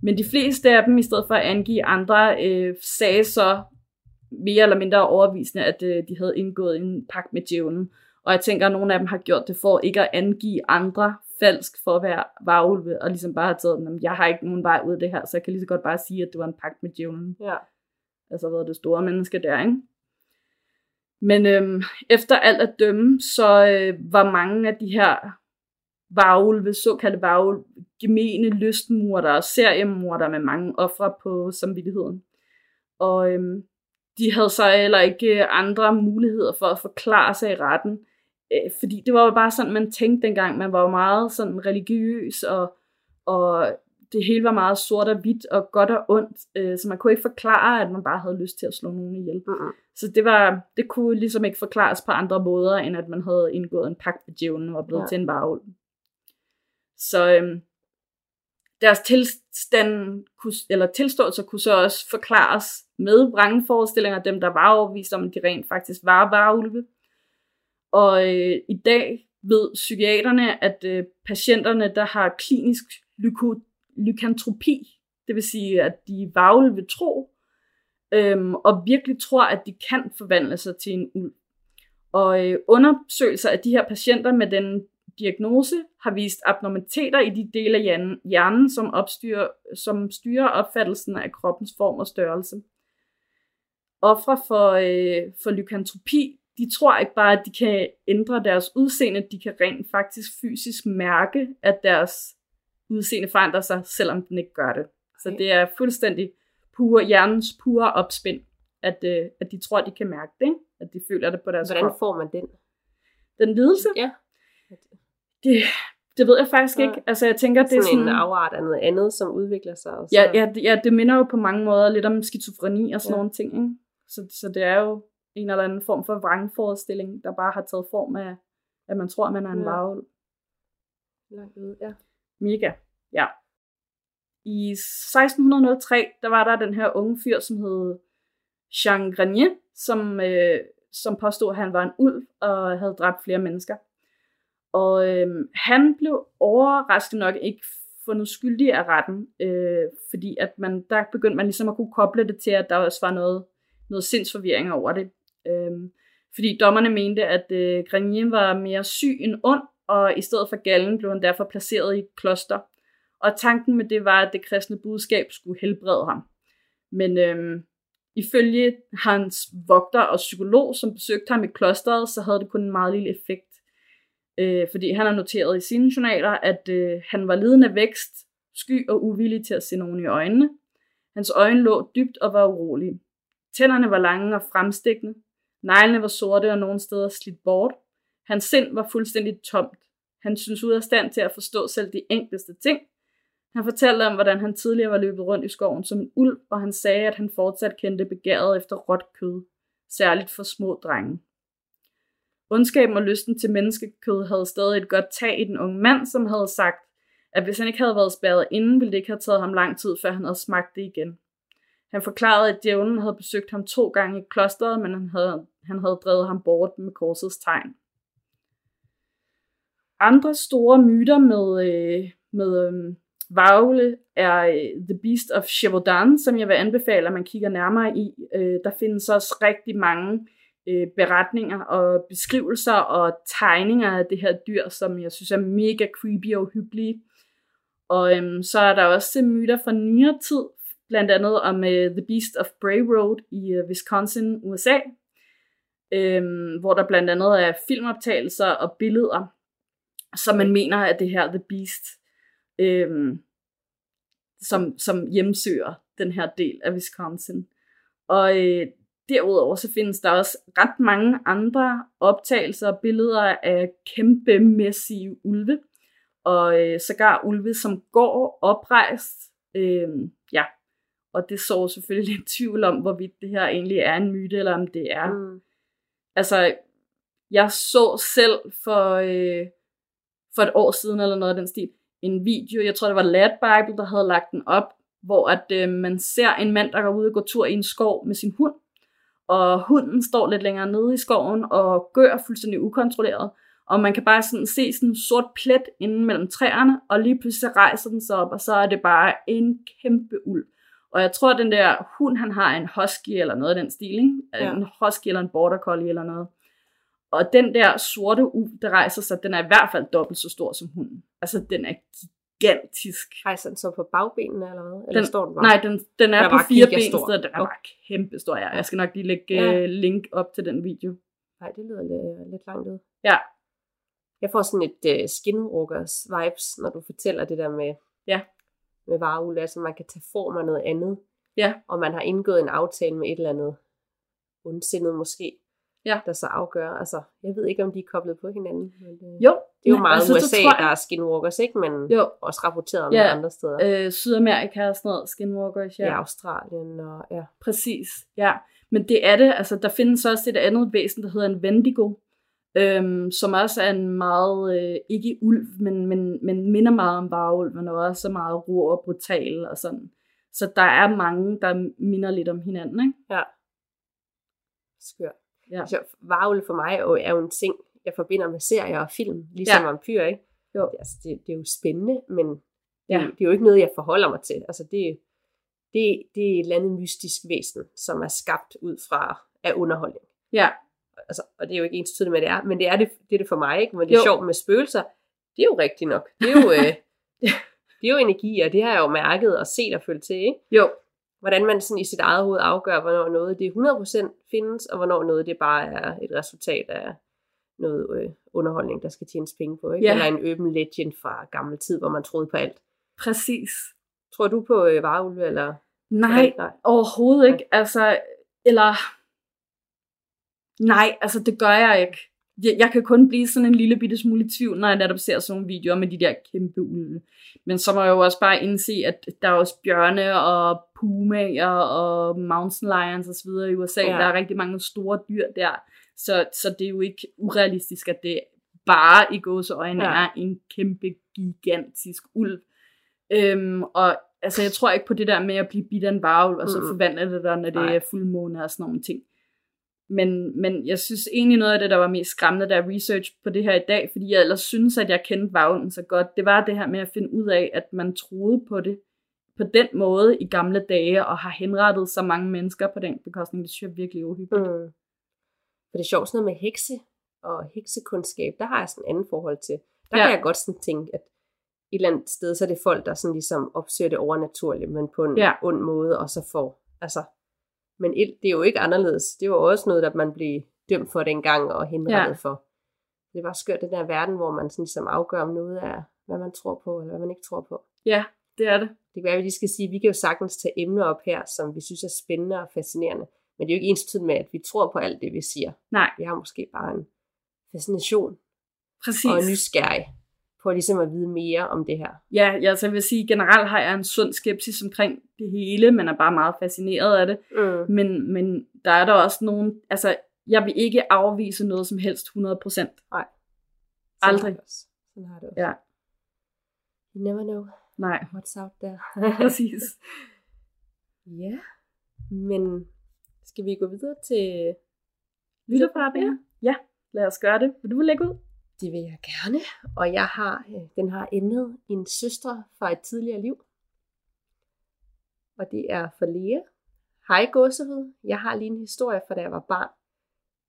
Men de fleste af dem, i stedet for at angive andre, øh, sagde så mere eller mindre overvisende, at øh, de havde indgået en pagt med djævlen. Og jeg tænker, at nogle af dem har gjort det for ikke at angive andre falsk for at være varulve, og ligesom bare har taget, at jeg har ikke nogen vej ud af det her, så jeg kan lige så godt bare sige, at det var en pagt med djævlen. Ja. Altså været det store menneske der, ikke? Men øhm, efter alt at dømme, så øh, var mange af de her varulve, såkaldte varulve, gemene lystmurder og seriemurder med mange ofre på samvittigheden. Og øhm, de havde så heller ikke andre muligheder for at forklare sig i retten, øh, fordi det var jo bare sådan, man tænkte dengang. Man var jo meget sådan religiøs, og, og det hele var meget sort og hvidt, og godt og ondt, øh, så man kunne ikke forklare, at man bare havde lyst til at slå nogen ihjel. Mm-hmm. Så det, var, det kunne ligesom ikke forklares på andre måder, end at man havde indgået en pagt med djævlen og var blevet ja. til en varulv. Så øhm, deres tilstand, kunne, eller tilståelser kunne så også forklares med vrangforestillinger, dem der var overvist om, at de rent faktisk var varulve. Og øh, i dag ved psykiaterne, at øh, patienterne, der har klinisk lyko, lykantropi, det vil sige, at de vagle ved tro, øhm, og virkelig tror, at de kan forvandle sig til en ulv. Og øh, undersøgelser af de her patienter med den diagnose har vist abnormiteter i de dele af hjernen, hjernen som, opstyrer, som styrer opfattelsen af kroppens form og størrelse. Ofre for, øh, for lykantropi, de tror ikke bare, at de kan ændre deres udseende, de kan rent faktisk fysisk mærke, at deres udseende forandrer sig, selvom den ikke gør det. Så det er fuldstændig pure, hjernens pure opspind, at, øh, at de tror, at de kan mærke det, ikke? at de føler det på deres Hvordan krop. får man den? Den lidelse, Ja. det, det ved jeg faktisk Nej. ikke. Altså jeg tænker, det er Sådan en afart af noget andet, som udvikler sig. Og så... Ja, ja, det, ja, det minder jo på mange måder lidt om skizofreni og sådan ja. nogle ting. Ikke? Så, så det er jo en eller anden form for vrangforestilling, der bare har taget form af, at man tror, at man er en Ja. varulv. Langt ude, ja. Mega, ja. I 1603, der var der den her unge fyr, som hed Jean Grenier, som, øh, som påstod, at han var en ulv og havde dræbt flere mennesker. Og øh, han blev overraskende nok ikke fundet skyldig af retten, øh, fordi at man, der begyndte man ligesom at kunne koble det til, at der også var noget, noget sindsforvirring over det. Øh, fordi dommerne mente, at øh, Grenier var mere syg end ond, og i stedet for gallen blev han derfor placeret i et kloster. Og tanken med det var, at det kristne budskab skulle helbrede ham. Men øhm, ifølge hans vogter og psykolog, som besøgte ham i klosteret, så havde det kun en meget lille effekt. Øh, fordi han har noteret i sine journaler, at øh, han var lidende af vækst, sky og uvillig til at se nogen i øjnene. Hans øjne lå dybt og var urolige. Tænderne var lange og fremstikkende. Neglene var sorte og nogle steder slidt bort. Hans sind var fuldstændig tomt. Han synes ud af stand til at forstå selv de enkleste ting. Han fortalte om, hvordan han tidligere var løbet rundt i skoven som en ulv, og han sagde, at han fortsat kendte begæret efter råt kød, særligt for små drenge. Ondskaben og lysten til menneskekød havde stadig et godt tag i den unge mand, som havde sagt, at hvis han ikke havde været spærret inden, ville det ikke have taget ham lang tid, før han havde smagt det igen. Han forklarede, at djævlen havde besøgt ham to gange i klosteret, men han havde, han havde drevet ham bort med korsets tegn. Andre store myter med, øh, med øh, Vagle er øh, The Beast of Chevaudan, som jeg vil anbefale, at man kigger nærmere i. Øh, der findes også rigtig mange øh, beretninger og beskrivelser og tegninger af det her dyr, som jeg synes er mega creepy og uhyggelige. Og øhm, så er der også myter fra nyere tid, blandt andet om uh, The Beast of Bray Road i uh, Wisconsin, USA, øhm, hvor der blandt andet er filmoptagelser og billeder, som man mener er det her The Beast, øhm, som, som hjemsøger den her del af Wisconsin. Og øh, derudover så findes der også ret mange andre optagelser og billeder af kæmpemæssige ulve, og øh, sågar ulve, som går oprejst. Øh, ja, og det så selvfølgelig lidt tvivl om, hvorvidt det her egentlig er en myte, eller om det er Mm. altså, jeg så selv for, øh, for et år siden, eller noget af den stil, en video, jeg tror det var Lad Bible, der havde lagt den op, hvor at øh, man ser en mand, der går ud og går tur i en skov med sin hund, og hunden står lidt længere nede i skoven og gør fuldstændig ukontrolleret, og man kan bare sådan se sådan en sort plet inde mellem træerne, og lige pludselig rejser den sig op, og så er det bare en kæmpe uld. Og jeg tror, at den der hund, han har en husky eller noget af den stil, ikke? Ja. En husky eller en border collie eller noget. Og den der sorte uld, der rejser sig, den er i hvert fald dobbelt så stor som hunden. Altså, den er gigantisk. Rejser den så på bagbenene, eller hvad? Eller Den- står den bare? Nej, den, den er, Den på fire ben, så den er Okay. bare kæmpe stor. Ja. Jeg skal nok lige lægge Ja. ja. link op til den video. Nej, det lyder lidt, lidt langt ud. Ja. Jeg får sådan et uh, skinwalkers vibes, når du fortæller det der med, Ja. Med vareul. Altså, man kan tage form af noget andet. Ja. Og man har indgået en aftale med et eller andet ondsindet måske. Ja. Der så afgør. Altså, jeg ved ikke, om de er koblet på hinanden. Men det, Jo. det er jo men meget altså, USA, jeg- der er skinwalkers, ikke? Men Jo. også rapporteret om Ja, ja. andre steder. Øh, Sydamerika og sådan noget, skinwalkers, Ja. ja. I Australien og ja. Præcis, ja. Men det er det, altså der findes også et andet væsen, der hedder en vendigo, øhm, som også er en meget, øh, ikke ulv, men, men, men minder meget om varulv, men er også meget rå og brutal og sådan. Så der er mange, der minder lidt om hinanden, ikke? Ja. Skør. Ja. Altså, varulv for mig er jo- er en ting, jeg forbinder med serier og film, ligesom ja. Vampyr, ikke? Jo. Det, altså, det, det er jo spændende, men det, Ja. ja. det er jo ikke noget, jeg forholder mig til. Altså, det, det, det er et eller andet mystisk væsen, som er skabt ud fra af underholdning. Ja, Altså, og det er jo ikke ens tydeligt med, det er, men det er det, det, er det for mig, ikke? Men det er Jo. sjovt med spøgelser. Det er jo rigtigt nok. Det er jo, øh, det er jo energi, og det har jeg jo mærket og set og følt til, ikke? jo, hvordan man sådan i sit eget hoved afgør, hvornår noget det 100% findes, og hvornår noget det bare er et resultat af noget øh, underholdning, der skal tjenes penge på. Ikke? Ja. Eller en urban legend fra gammel tid, hvor man troede på alt. præcis. Tror du på øh, varulve, eller? Nej, Nej. overhovedet ikke. Altså, eller... Nej, altså det gør jeg ikke. Jeg, jeg kan kun blive sådan en lille bitte smule i tvivl, når jeg netop ser sådan nogle videoer med de der kæmpe ulve. Men så må jeg jo også bare indse, at der er også bjørne og pumaer og mountain lions osv. i USA. Ja. Der er rigtig mange store dyr der. Så, så det er jo ikke urealistisk, at det bare i gåseøjne Ja. er en kæmpe, gigantisk ulv. Øhm, og altså, jeg tror ikke på det der med at blive bidt af en varulv, og så Mm-mm. forvandle det der, når det Nej. er fuldmåne og sådan nogle ting. Men, men jeg synes egentlig noget af det, der var mest skræmmende, jeg research på det her i dag, fordi jeg ellers synes, at jeg kendte varulven så godt, det var det her med at finde ud af, at man troede på det på den måde i gamle dage, og har henrettet så mange mennesker på den bekostning. Det synes jeg virkelig uhyggeligt. Mm. For det er sjovt sådan noget med hekse og heksekundskab, der har jeg sådan en anden forhold til. Der ja. Kan jeg godt sådan tænke, at et eller andet sted, så er det folk, der sådan ligesom opsøger det overnaturlige, men på en. Ja. ond måde, og så får, altså, men et- det er jo ikke anderledes. Det var også noget, der man blev dømt for dengang og henrettet ja. For. Det var skørt, den der verden, hvor man sådan ligesom afgør om noget af, hvad man tror på, eller hvad man ikke tror på. Ja, det er det. Det kan være, at vi lige skal sige, at vi kan jo sagtens tage emner op her, som vi synes er spændende og fascinerende. Men det er jo ikke ens tid med, at vi tror på alt det, vi siger. Nej, Vi har måske bare en fascination præcis. og en nysgerrig på ligesom at vide mere om det her. Ja, jeg så vil sige, generelt har jeg en sund skepsis omkring det hele, men er bare meget fascineret af det. Mm. Men, men der er der også nogen, altså jeg vil ikke afvise noget som helst 100%. Sådan Aldrig. Sådan har det også. Ja, You never know nej, what's out there. præcis. ja, men skal vi gå videre til... Lytterforretninger? Ja, lad os gøre det. Vil du lægge ud? Det vil jeg gerne. Og jeg har, øh, den har emnet en søster fra et tidligere liv. Og det er for Lea. Hej gåsehud. Jeg har lige en historie fra da jeg var barn.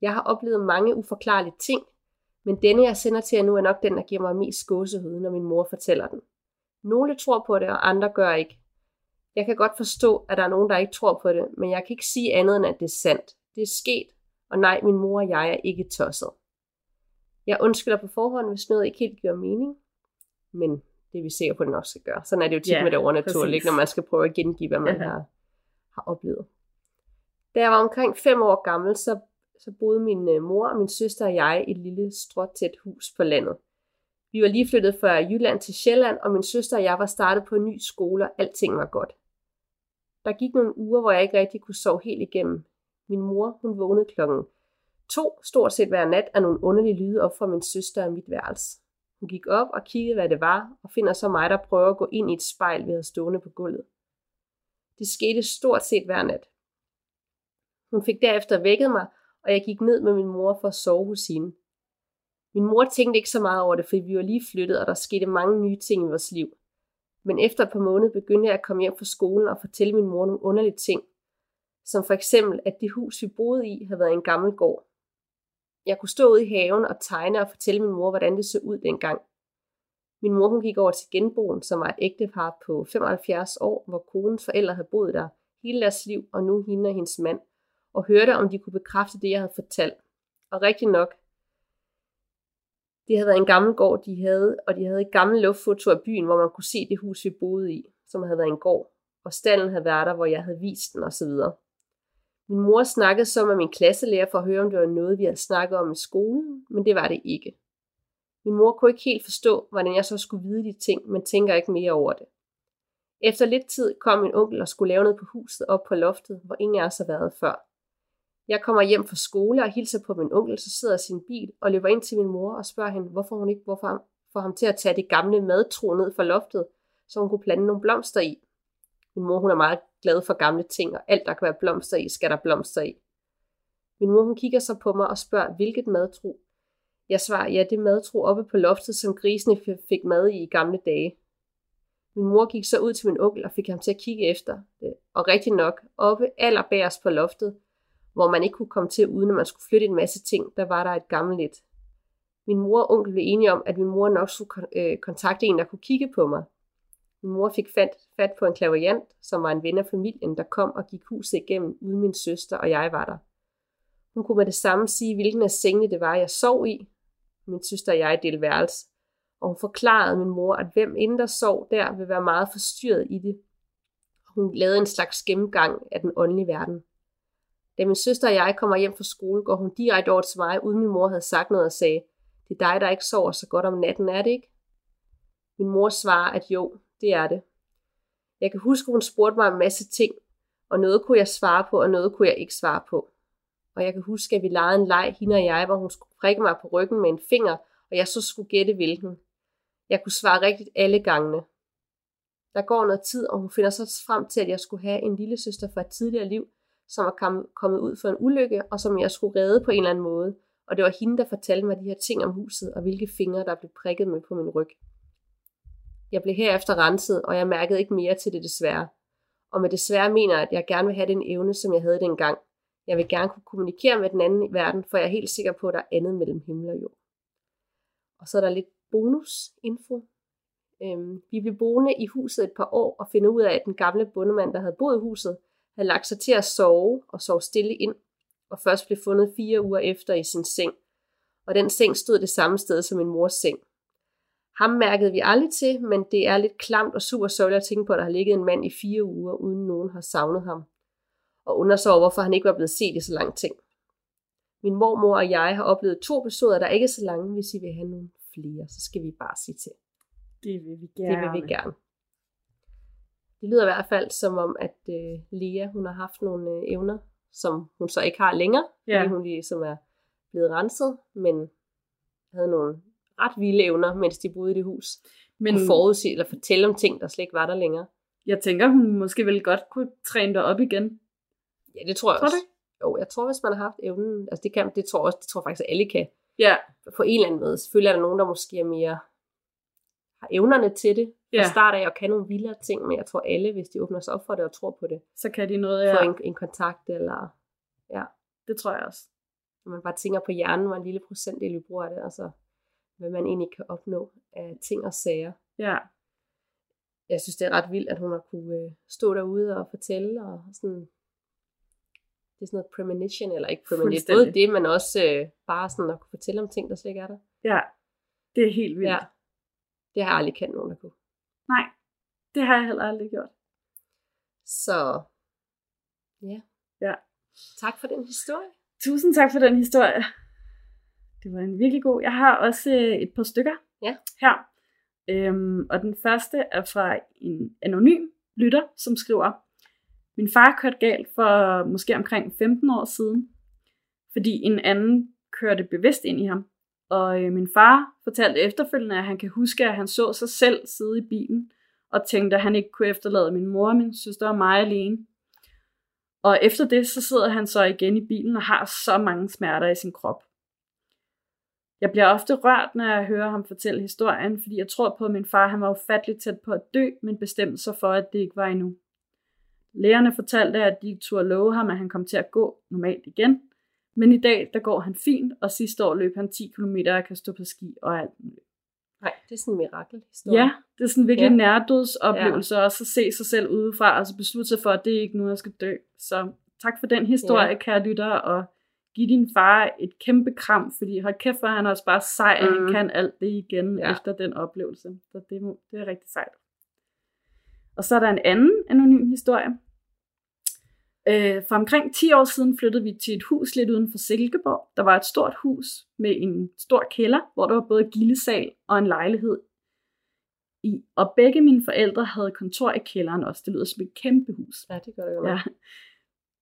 Jeg har oplevet mange uforklarlige ting, men denne jeg sender til jer nu er nok den, der giver mig mest gåsehud, når min mor fortæller den. Nogle tror på det, og andre gør ikke. Jeg kan godt forstå, at der er nogen, der ikke tror på det, men jeg kan ikke sige andet end, at det er sandt. Det er sket, og nej, min mor og jeg er ikke tosset. Jeg undskylder på forhånd, hvis noget ikke helt giver mening, men det er vi sikre på, at det nok skal gøre. Sådan er det jo tit Ja, med det overnaturlige, når man skal prøve at gengive, hvad man Ja. har, har oplevet. Da jeg var omkring fem år gammel, så, så boede min øh, mor og min søster og jeg i et lille stråtæt hus på landet. Vi var lige flyttet fra Jylland til Sjælland, og min søster og jeg var startet på en ny skole, og alting var godt. Der gik nogle uger, hvor jeg ikke rigtig kunne sove helt igennem. Min mor, hun vågnede klokken to stort set hver nat er nogle underlige lyde op fra min søster og mit værelse. Hun gik op og kiggede, hvad det var, og finder så mig, der prøver at gå ind i et spejl, vi havde stående på gulvet. Det skete stort set hver nat. Hun fik derefter vækket mig, og jeg gik ned med min mor for at sove hos hende. Min mor tænkte ikke så meget over det, fordi vi var lige flyttet, og der skete mange nye ting i vores liv. Men efter et par måneder begyndte jeg at komme hjem fra skolen og fortælle min mor nogle underlige ting. Som for eksempel, at det hus, vi boede i, havde været en gammel gård. Jeg kunne stå ude i haven og tegne og fortælle min mor, hvordan det så ud dengang. Min mor hun gik over til genboen, som var et ægtepar på 75 år, hvor konens forældre havde boet der hele deres liv, og nu hende og hendes mand, og hørte, om de kunne bekræfte det, jeg havde fortalt. Og rigtig nok, det havde været en gammel gård, de havde, og de havde et gammelt luftfoto af byen, hvor man kunne se det hus, vi boede i, som havde været en gård, og stallen havde været der, hvor jeg havde vist den osv. Min mor snakkede så med min klasselærer for at høre, om det var noget, vi havde snakket om i skolen, men det var det ikke. Min mor kunne ikke helt forstå, hvordan jeg så skulle vide de ting, men tænker ikke mere over det. Efter lidt tid kom min onkel og skulle lave noget på huset op på loftet, hvor ingen af os har været før. Jeg kommer hjem fra skole og hilser på min onkel, så sidder sin bil og løber ind til min mor og spørger hende, hvorfor hun ikke hvorfor får ham til at tage det gamle madtro ned fra loftet, så hun kunne plante nogle blomster i. Min mor hun er meget glad for gamle ting, og alt der kan være blomster i, skal der blomster i. Min mor hun kigger så på mig og spørger, hvilket madtro. Jeg svarer, ja, det madtro oppe på loftet, som grisene fik mad i i gamle dage. Min mor gik så ud til min onkel og fik ham til at kigge efter. Og rigtig nok, oppe allerbærest på loftet, hvor man ikke kunne komme til, uden at man skulle flytte en masse ting, der var der et gammelt lidt. Min mor og onkel blev enige om, at min mor nok skulle øh, kontakte en, der kunne kigge på mig. Min mor fik fat, fat på en klaverjant, som var en ven af familien, der kom og gik huset igennem, uden min søster og jeg var der. Hun kunne med det samme sige, hvilken af sengene det var, jeg sov i. Min søster og jeg delte værelse. Og hun forklarede min mor, at hvem inden der sov der, vil være meget forstyrret i det. Hun lavede en slags gennemgang af den åndelige verden. Da min søster og jeg kommer hjem fra skole, går hun direkte over til mig, uden min mor havde sagt noget og sagde, det er dig, der ikke sover så godt om natten, er det ikke? Min mor svarer, at jo, det er det. Jeg kan huske, hun spurgte mig en masse ting, og noget kunne jeg svare på, og noget kunne jeg ikke svare på. Og jeg kan huske, at vi legede en leg, hende og jeg, hvor hun skulle prikke mig på ryggen med en finger, og jeg så skulle gætte hvilken. Jeg kunne svare rigtigt alle gangene. Der går noget tid, og hun finder så frem til, at jeg skulle have en lille søster fra et tidligere liv, som var kommet ud for en ulykke, og som jeg skulle redde på en eller anden måde. Og det var hende, der fortalte mig de her ting om huset, og hvilke fingre, der blev prikket med på min ryg. Jeg blev herefter renset, og jeg mærkede ikke mere til det desværre. Og med desværre mener jeg, at jeg gerne vil have den evne, som jeg havde dengang. Jeg vil gerne kunne kommunikere med den anden i verden, for jeg er helt sikker på, at der er andet mellem himmel og jord. Og så er der lidt bonusinfo. Øhm, vi blev boende i huset et par år og finde ud af, at den gamle bondemand, der havde boet i huset, havde lagt sig til at sove og sove stille ind, og først blev fundet fire uger efter i sin seng. Og den seng stod det samme sted som min mors seng. Ham mærkede vi aldrig til, men det er lidt klamt og super sørgeligt at tænke på, at der har ligget en mand i fire uger, uden nogen har savnet ham. Og undrer sig over, hvorfor han ikke var blevet set i så lang tid. Min mormor og jeg har oplevet to episoder, der ikke er så lange. Hvis I vil have nogle flere, så skal vi bare sige til. Det vil vi gerne. Det vil vi gerne. Det lyder i hvert fald som om, at øh, Lea hun har haft nogle øh, evner, som hun så ikke har længere, ja. fordi hun ligesom er blevet renset, men havde nogle ret vilde evner, mens de boede i det hus. Men kunne forudse eller fortælle om ting, der slet ikke var der længere. Jeg tænker, hun måske vel godt kunne træne dig op igen. Ja, det tror jeg tror også. Du? Jo, jeg tror, hvis man har haft evnen, altså det kan, det tror også, det tror faktisk, at alle kan. Ja. På en eller anden måde. Selvfølgelig er der nogen, der måske er mere har evnerne til det fra Ja. start af og kan nogle vildere ting, men jeg tror alle, hvis de åbner sig op for det og tror på det, Så kan de noget, ja. ja. får en, en kontakt, eller Det tror jeg også. når man bare tænker på hjernen, hvor en lille procentdel vi bruger det, og så hvad man egentlig kan opnå af ting og sager. Ja. Jeg synes, det er ret vildt, at hun har kunne øh, stå derude og fortælle, og sådan, det er sådan noget premonition, eller ikke premonition, både det, men også øh, bare sådan at kunne fortælle om ting, der slet ikke er der. Ja. Det er helt vildt. Ja. Det har jeg aldrig kendt nogen, der kunne. Nej. Det har jeg heller aldrig gjort. Så, ja. Ja. Tak for den historie. Tusind tak for den historie. Det var en virkelig god. Jeg har også øh, et par stykker Ja. her. Øhm, og den første er fra en anonym lytter, som skriver, Min far kørte galt for måske omkring 15 år siden. fordi en anden kørte bevidst ind i ham. Og øh, min far fortalte efterfølgende, at han kan huske, at han så sig selv sidde i bilen, og tænkte, at han ikke kunne efterlade min mor og min søster og mig alene. Og efter det, så sidder han så igen i bilen og har så mange smerter i sin krop. Jeg bliver ofte rørt, når jeg hører ham fortælle historien, fordi jeg tror på, at min far han var ufatteligt tæt på at dø, men bestemte sig for, at det ikke var endnu. Lægerne fortalte, at de ikke turde love ham, at han kom til at gå normalt igen, men i dag, der går han fint, og sidste år løb han 10 km og kan stå på ski og alt muligt. Nej, det er sådan en mirakel. Ja, det er sådan virkelig Ja. nærdødsoplevelse, ja. også at se sig selv udefra, og så beslutte sig for, at det er ikke nu, jeg skal dø. Så tak for den historie, ja. kære lytter, og giv din far et kæmpe kram, fordi hold kæft, er han også bare sej, Mm. han kan alt det igen Ja. efter den oplevelse. Så det, det er rigtig sejt. Og så er der en anden anonym historie. Øh, for omkring 10 år siden flyttede vi til et hus lidt uden for Silkeborg. Der var et stort hus med en stor kælder, hvor der var både gildesal og en lejlighed i. Og begge mine forældre havde kontor i kælderen også. Det lyder som et kæmpe hus. Ja, det gør det jo. Ja.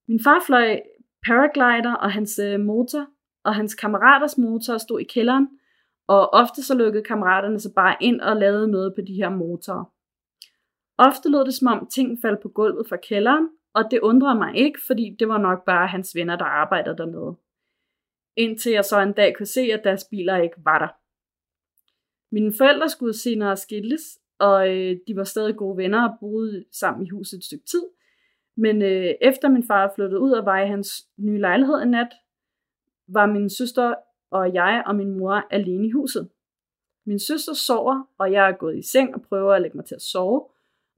Min far fløj paraglider, og hans øh, motor og hans kammeraters motor stod i kælderen, og ofte så lukkede kammeraterne sig bare ind og lavede noget på de her motorer. Ofte lød det som om ting faldt på gulvet fra kælderen, og det undrede mig ikke, fordi det var nok bare hans venner, der arbejdede dernede. Indtil jeg så en dag kunne se, at deres biler ikke var der. Mine forældre skulle senere skilles, og øh, de var stadig gode venner og boede sammen i huset et stykke tid. Men øh, efter min far flyttede ud og var i hans nye lejlighed en nat, var min søster og jeg og min mor alene i huset. Min søster sover, og jeg er gået i seng og prøver at lægge mig til at sove,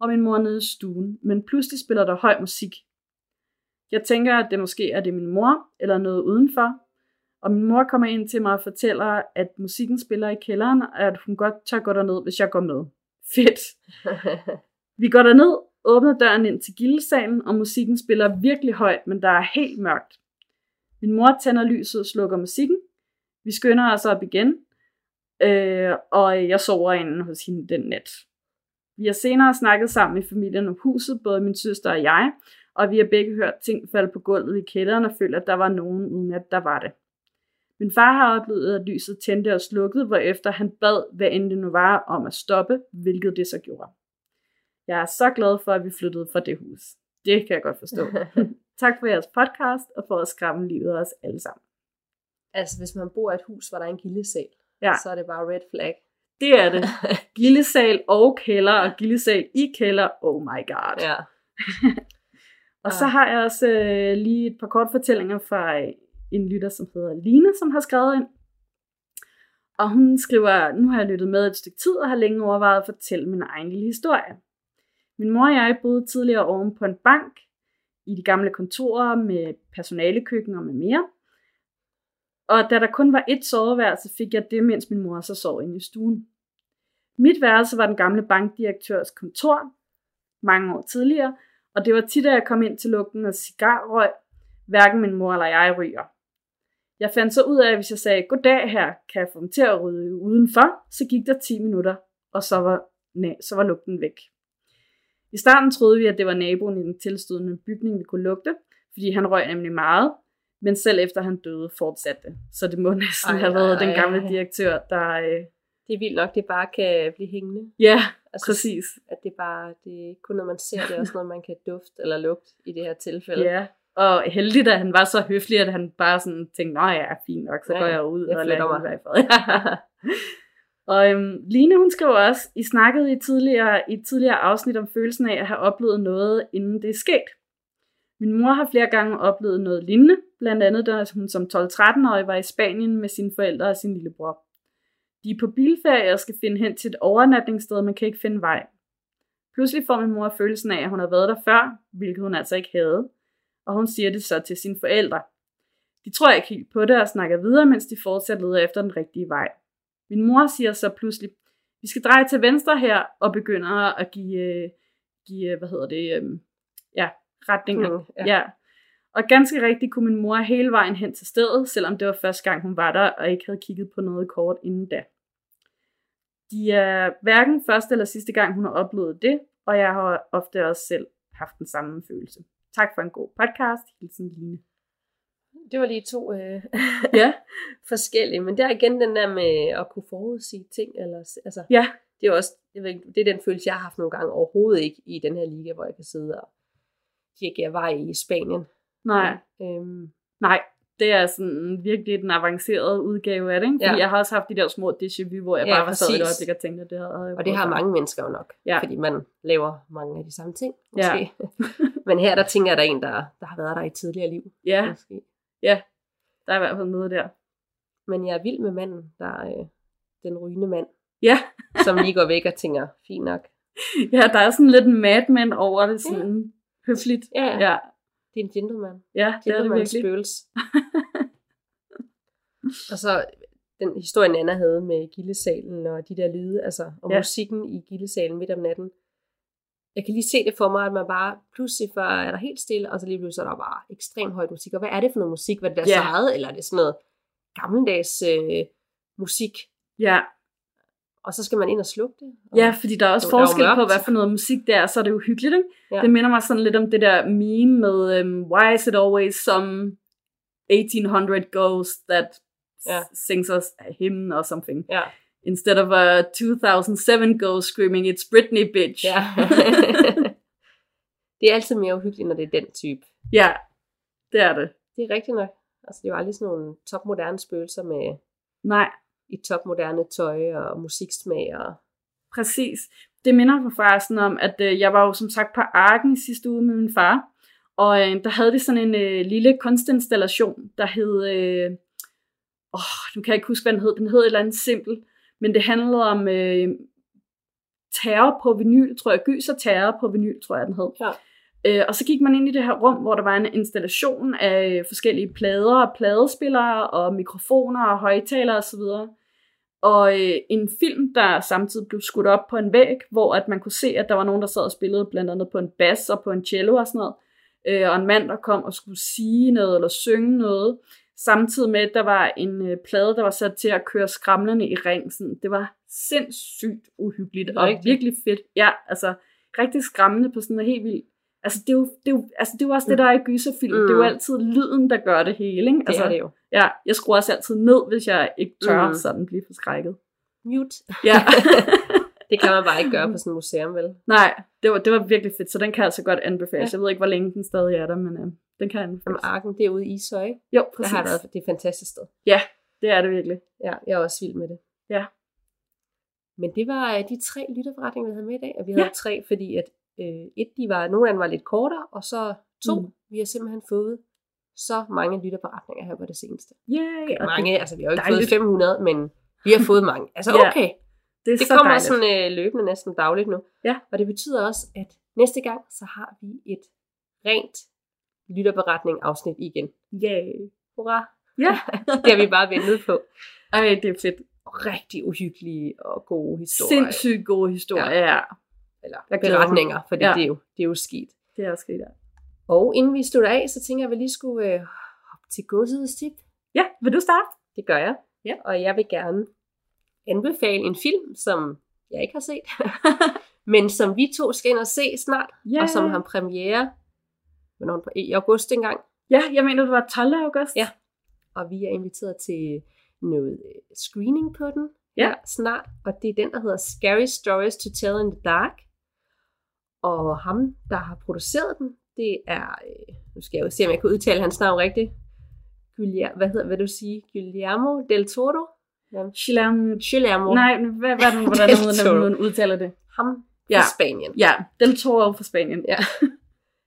og min mor nede i stuen, men pludselig spiller der høj musik. Jeg tænker, at det måske er det min mor, eller noget udenfor, og min mor kommer ind til mig og fortæller, at musikken spiller i kælderen, og at hun godt tør gå derned, hvis jeg går med. Fedt! Vi går derned, åbner døren ind til gildesalen, og musikken spiller virkelig højt, men der er helt mørkt. Min mor tænder lyset og slukker musikken. Vi skynder os op igen, øh, og jeg sover inde hos hende den nat. Vi har senere snakket sammen i familien om huset, både min søster og jeg, og vi har begge hørt ting falde på gulvet i kælderen og følt, at der var nogen, uden at der var det. Min far har oplevet, at lyset tændte og slukkede, hvorefter han bad, hvad end det nu var, om at stoppe, hvilket det så gjorde. Jeg er så glad for, at vi flyttede fra det hus. Det kan jeg godt forstå. tak for jeres podcast, og for at skræmme livet af os alle sammen. altså, hvis man bor i et hus, hvor der er en gildesal, Ja. så er det bare red flag. Det er det. Gildesal og kælder, og gildesal i kælder. Oh my god. ja. Og så har jeg også øh, lige et par kort fortællinger fra øh, en lytter, som hedder Line, som har skrevet ind. Og hun skriver, nu har jeg lyttet med et stykke tid, og har længe overvejet at fortælle min egen lille historie. Min mor og jeg boede tidligere oven på en bank, i de gamle kontorer med personalekøkken og med mere. Og da der kun var et soveværelse, fik jeg det, mens min mor så sov inde i stuen. Mit værelse var den gamle bankdirektørs kontor, mange år tidligere, og det var tit, at jeg kom ind til lugten af cigarrøg. Hverken min mor eller jeg ryger. Jeg fandt så ud af, at hvis jeg sagde, goddag her, kan jeg få dem til at rydde udenfor, så gik der 10 minutter, og så var, næ, så var lugten væk. I starten troede vi, at det var naboen i den tilstødende bygning, vi kunne lugte, fordi han røg nemlig meget, men selv efter han døde, fortsatte det. Så det må næsten Ej, have været ej, den gamle ej. direktør, der... Øh, Det er vildt nok, det bare kan blive hængende. ja, Altså, præcis. At det bare, det er kun når man ser, det er også noget, man kan dufte eller lugte i det her tilfælde. Ja, og heldigt, at han var så høflig, at han bare sådan tænkte, nej, ja, fint nok, så Ja, går jeg ud jeg og lader mig. i fald. og øhm, Line, hun skriver også, I snakkede i, tidligere, i et tidligere afsnit om følelsen af at have oplevet noget, inden det er sket. Min mor har flere gange oplevet noget lignende, blandt andet da hun som 12-13-årig var i Spanien med sine forældre og sin lillebror. De er på bilferie og skal finde hen til et overnatningssted, men kan ikke finde vej. Pludselig får min mor følelsen af, at hun har været der før, hvilket hun altså ikke havde, og hun siger det så til sine forældre. De tror ikke helt på det og snakker videre, mens de fortsat leder efter den rigtige vej. Min mor siger så pludselig, vi skal dreje til venstre her, og begynder at give, øh, give hvad hedder det, øh, ja, retninger. Mm, ja. ja. Og ganske rigtigt kunne min mor hele vejen hen til stedet, selvom det var første gang, hun var der, og ikke havde kigget på noget kort inden da. De er hverken første eller sidste gang, hun har oplevet det, og jeg har ofte også selv haft den samme følelse. Tak for en god podcast. Hilsen Line. Det var lige to øh, Ja, forskellige. Men der er igen den der med at kunne forudsige ting. Eller, altså, ja, det er også jeg ved det er den følelse, jeg har haft nogle gange overhovedet ikke i den her liga, hvor jeg kan sidde og dirigere vej i Spanien. nej, Øhm, nej. Det er sådan virkelig den avancerede udgave af det, ikke? Fordi Ja. jeg har også haft de der små déjà vu, hvor jeg Ja, bare var sad et øjeblik og tænkte, at det havde jeg og det har mange mennesker jo nok. Ja. Fordi man laver mange af de samme ting, Ja. måske. Men her, der tænker jeg, der er en, der, der har været der i tidligere liv. Ja, Måske. Der er i hvert fald noget der. Men jeg er vild med manden, der er øh, den rygende mand, Ja, som lige går væk og tænker, fint nok. ja der er sådan lidt en madman over det, sådan høfligt. Ja, ja. Ja, det er en gentleman. ja det er det virkelig. og så den historie, Anna havde med gildesalen og de der lyde, altså, og Ja. ja. musikken i gildesalen midt om natten. Jeg kan lige se det for mig, at man bare pludselig før er der helt stille, og så lige pludselig så er der bare ekstremt højt musik. Og hvad er det for noget musik? Hvad er det der yeah. eller er det sådan noget gammeldags øh, musik? Ja, Og så skal man ind og slukke det? Og, Ja, fordi der er også jo forskel på, hvad for noget musik det er, så er det jo hyggeligt, ikke? Ja. Det minder mig sådan lidt om det der meme med, um, why is it always some 1800 ghost that ja. sings us a hymn or something, Ja. Instead of a 2007 ghost screaming, it's Britney, bitch. ja. det er altid mere uhyggeligt, når det er den type. ja, det er det. Det er rigtigt nok. Altså, det er jo aldrig sådan nogle topmoderne spøgelser med Nej, i topmoderne tøj og musiksmag. Og... Præcis. Det minder mig forresten om, at øh, jeg var jo som sagt på Arken i sidste uge med min far, og øh, der havde de sådan en øh, lille kunstinstallation, der hed, øh, åh, nu kan jeg ikke huske, hvad den hed, den hed et eller andet simpelt, men det handlede om øh, terror på vinyl, tror jeg, gys og terror på vinyl, tror jeg, den hed. Ja. Øh, og så gik man ind i det her rum, hvor der var en installation af forskellige plader og pladespillere og mikrofoner og højtalere osv. Og øh, en film, der samtidig blev skudt op på en væg, hvor at man kunne se, at der var nogen, der sad og spillede blandt andet på en bas og på en cello og sådan noget. Øh, og en mand, der kom og skulle sige noget eller synge noget. Samtidig med, at der var en øh, plade, der var sat til at køre skramlerne i ring. Sådan, det var sindssygt uhyggeligt og Rigtigt. virkelig fedt. Ja, altså rigtig skræmmende på sådan en helt vildt. Altså det er jo, det er jo, altså, det er jo også det, der er i gyserfilm. Mm. Det er jo Mm. altid lyden, der gør det hele. Ikke? Det Altså, er det jo. Ja, jeg skruer også altid ned, hvis jeg ikke tør mm. sådan blive forskrækket. Mute. Ja. Det kan man bare ikke gøre på sådan et museum, vel? Nej, det var, det var virkelig fedt, så den kan jeg altså godt anbefales. Ja. Jeg ved ikke, hvor længe den stadig er der, men øh, den kan anbefales. Arken, det er ude i Ishøj. ikke? Jo, Der præcis. har jeg været, det er et fantastisk sted. Det er det virkelig. Ja, jeg er også vild med det. Ja. Men det var øh, de tre lytterforretninger, vi havde med i dag. Og vi havde Ja. tre, fordi at øh, et, de var, nogle af dem var lidt kortere, og så to, Mm. vi har simpelthen fået så mange lytterberetninger her på det seneste. Yay, Okay, mange, Det, altså vi har jo ikke dejligt. fået 500, men vi har fået mange. Altså Ja, okay, det er det så kommer dejligt. sådan øh, løbende næsten dagligt nu. Ja. Og det betyder også, at næste gang, så har vi et rent lytterberetning afsnit igen. Yay. Hurra! Ja, Det har vi bare ventet på. Ej, det er fedt. Rigtig uhyggelige og gode historier. Sindssygt gode historier, ja. ja. Eller Jeg beretninger, for det, Ja. ja. det, er jo, det er jo skidt. Det er sket, ja. Og inden vi slutter af, så tænker jeg, at vi lige skulle øh, hoppe til godshedets tip. Ja, vil du starte? Det gør jeg. Ja. Og jeg vil gerne anbefale en film, som jeg ikke har set, men som vi to skal ind og se snart, Ja. og som har premiere hvornår, på- i august engang. Ja, jeg mener, det var 12. august. Ja. Og vi er inviteret til noget øh, screening på den Ja. her snart, og det er den, der hedder Scary Stories to Tell in the Dark. Og ham, der har produceret den, det er, øh, nu skal jeg jo se, om jeg kan udtale hans navn rigtigt. Guillermo, hvad hedder, hvad du sige? Guillermo del Toro? Ja. Chilam... Guillermo. Nej, hvad, hvad hvordan det, man udtaler det? Ham Ja. fra Spanien. Ja, Del Toro fra Spanien. Ja.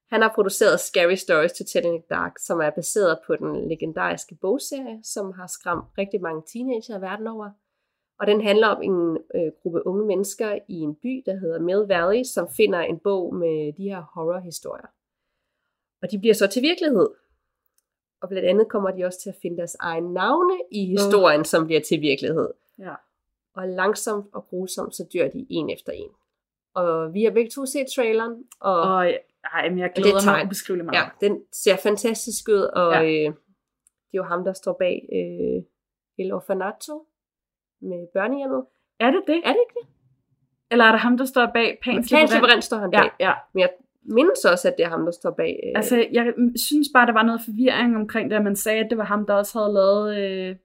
Han har produceret Scary Stories to Tell in the Dark, som er baseret på den legendariske bogserie, som har skræmt rigtig mange teenager verden over. Og den handler om en øh, gruppe unge mennesker i en by, der hedder Mill Valley, som finder en bog med de her horrorhistorier. Og de bliver så til virkelighed. Og blandt andet kommer de også til at finde deres egen navne i historien, som bliver til virkelighed. Ja. Og langsomt og grusomt, så dør de en efter en. Og vi har begge to set traileren, og Og ej, men jeg det er glæder mig tegn. ubeskriveligt meget. Ja, den ser fantastisk ud, og Ja. øh, det er jo ham, der står bag øh, El Orfanato med børnehjemmet. Er det det? Er det ikke det? Eller er det ham, der står bag Pans Labyrinth står han bag. Ja, ja. Men jeg mindes også, at det er ham, der står bag. Øh, Altså, jeg synes bare, der var noget forvirring omkring det, at man sagde, at det var ham, der også havde lavet... Øh,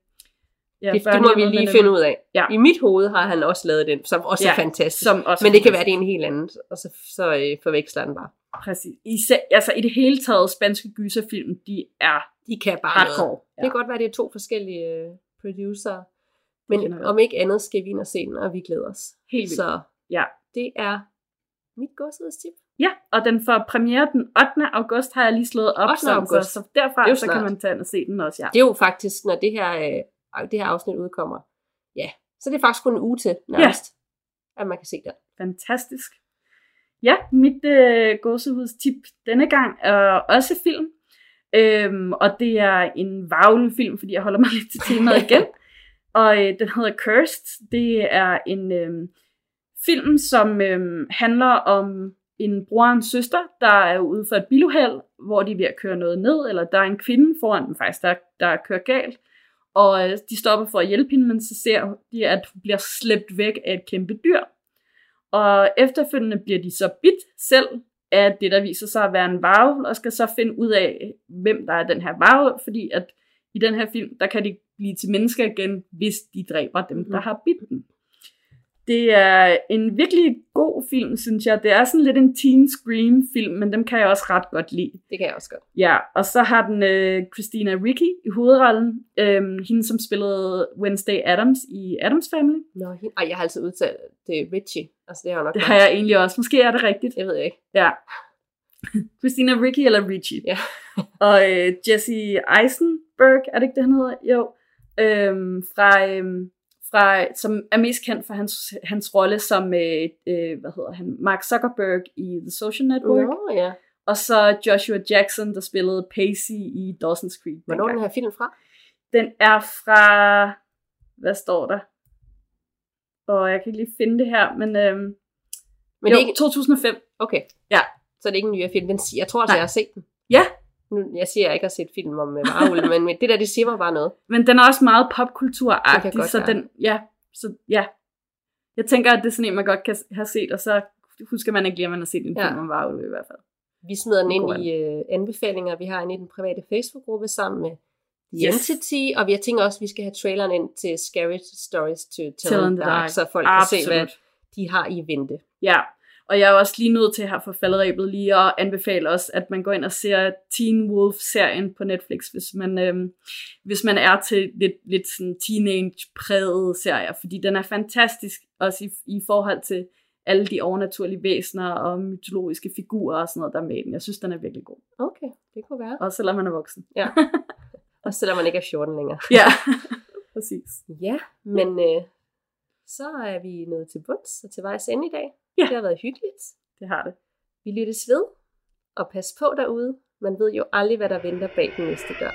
ja, det, det må vi lige finde ud af. Ja. I mit hoved har han også lavet den, som også er Ja, fantastisk. Som også Men det kan være, det er en helt anden, og så, så øh, forveksler den bare. Præcis. Især, altså, i det hele taget, spanske gyserfilm, de er De kan bare hardcore. noget. Det kan godt være, det er to forskellige øh, producer. Men om ikke andet skal vi ind og se den, og vi glæder os. Helt vildt. Så Ja. det er mit gåsehedstip. Ja, og den får premiere den 8. august, har jeg lige slået op. 8. sådan, august. Så, så derfra er så kan man tage og se den også, ja. Det er jo faktisk, når det her, øh, det her afsnit udkommer. Ja, så det er faktisk kun en uge til nærmest, at man kan se den. Fantastisk. Ja, mit øh, gåsehudstip denne gang er også film. Øhm, og det er en varulefilm, fordi jeg holder mig lidt til temaet igen. og øh, den hedder Cursed. Det er en øh, film, som øh, handler om en bror og en søster, der er ude for et biluheld, hvor de er ved at køre noget ned, eller der er en kvinde foran dem faktisk, der, der kører galt. Og øh, de stopper for at hjælpe hende, men så ser de, at hun bliver slæbt væk af et kæmpe dyr. Og efterfølgende bliver de så bit selv af det, der viser sig at være en varulv, og skal så finde ud af, hvem der er den her varulv, fordi at i den her film, der kan de blive til mennesker igen, hvis de dræber dem, der har bidt dem. Det er en virkelig god film, synes jeg. Det er sådan lidt en teen scream film, men dem kan jeg også ret godt lide. Det kan jeg også godt. Ja, og så har den øh, Christina Ricci i hovedrollen. Øhm, hende, som spillede Wednesday Adams i Adams Family. Nå, hende, ej, jeg har altid udtalt, det er Richie. Altså, det har jeg nok Det har jeg egentlig også. Måske er det rigtigt. Jeg ved ikke. Ja. Christina Ricci eller Ricci. Ja. og øh, Jesse Eisenberg, er det ikke det, han hedder? Jo. Øhm, fra, øhm, fra, som er mest kendt for hans, hans rolle som, øh, øh, hvad hedder han, Mark Zuckerberg i The Social Network. Nå, ja. Og så Joshua Jackson, der spillede Pacey i Dawson's Creek. Hvornår er den her film fra? Den er fra... Hvad står der? Og jeg kan ikke lige finde det her, men... Øhm, Men jo, det er ikke... 2005. Okay. Ja. Så det er ikke en nyere film. Den, jeg tror altså, Nej. jeg har set den. Ja. Nu, jeg siger, at jeg ikke har set film om uh, varulve, men, men det der, det siger mig bare noget. Men den er også meget popkulturagtig, så være. den... Ja, så ja. Jeg tænker, at det er sådan en, man godt kan have set, og så husker man ikke lige, at man har set en Ja. film om varulve i hvert fald. Vi smider den ind i uh, anbefalinger, vi har inde i den private Facebook-gruppe sammen med Yes. Entity, og vi har tænkt også, at vi skal have traileren ind til Scary Stories to Tell, Tell in the Dark, så folk kan se, hvad Absolut. de har i vente. Ja, og jeg er også lige nødt til her for falderæbet lige at anbefale os, at man går ind og ser Teen Wolf-serien på Netflix, hvis man, øhm, hvis man er til lidt, lidt sådan teenage-prægede serier, fordi den er fantastisk, også i, i forhold til alle de overnaturlige væsener og mytologiske figurer og sådan noget, der er med i den. Jeg synes, den er virkelig god. Okay, det kunne være. Også selvom man er voksen. Ja. Også selvom man ikke er 14 længere. Ja, præcis. Ja, men øh, så er vi nået til bunds og til vejs ende i dag. Ja. Det har været hyggeligt. Det har det. Vi lyttes ved, og pas på derude. Man ved jo aldrig, hvad der venter bag den næste dør.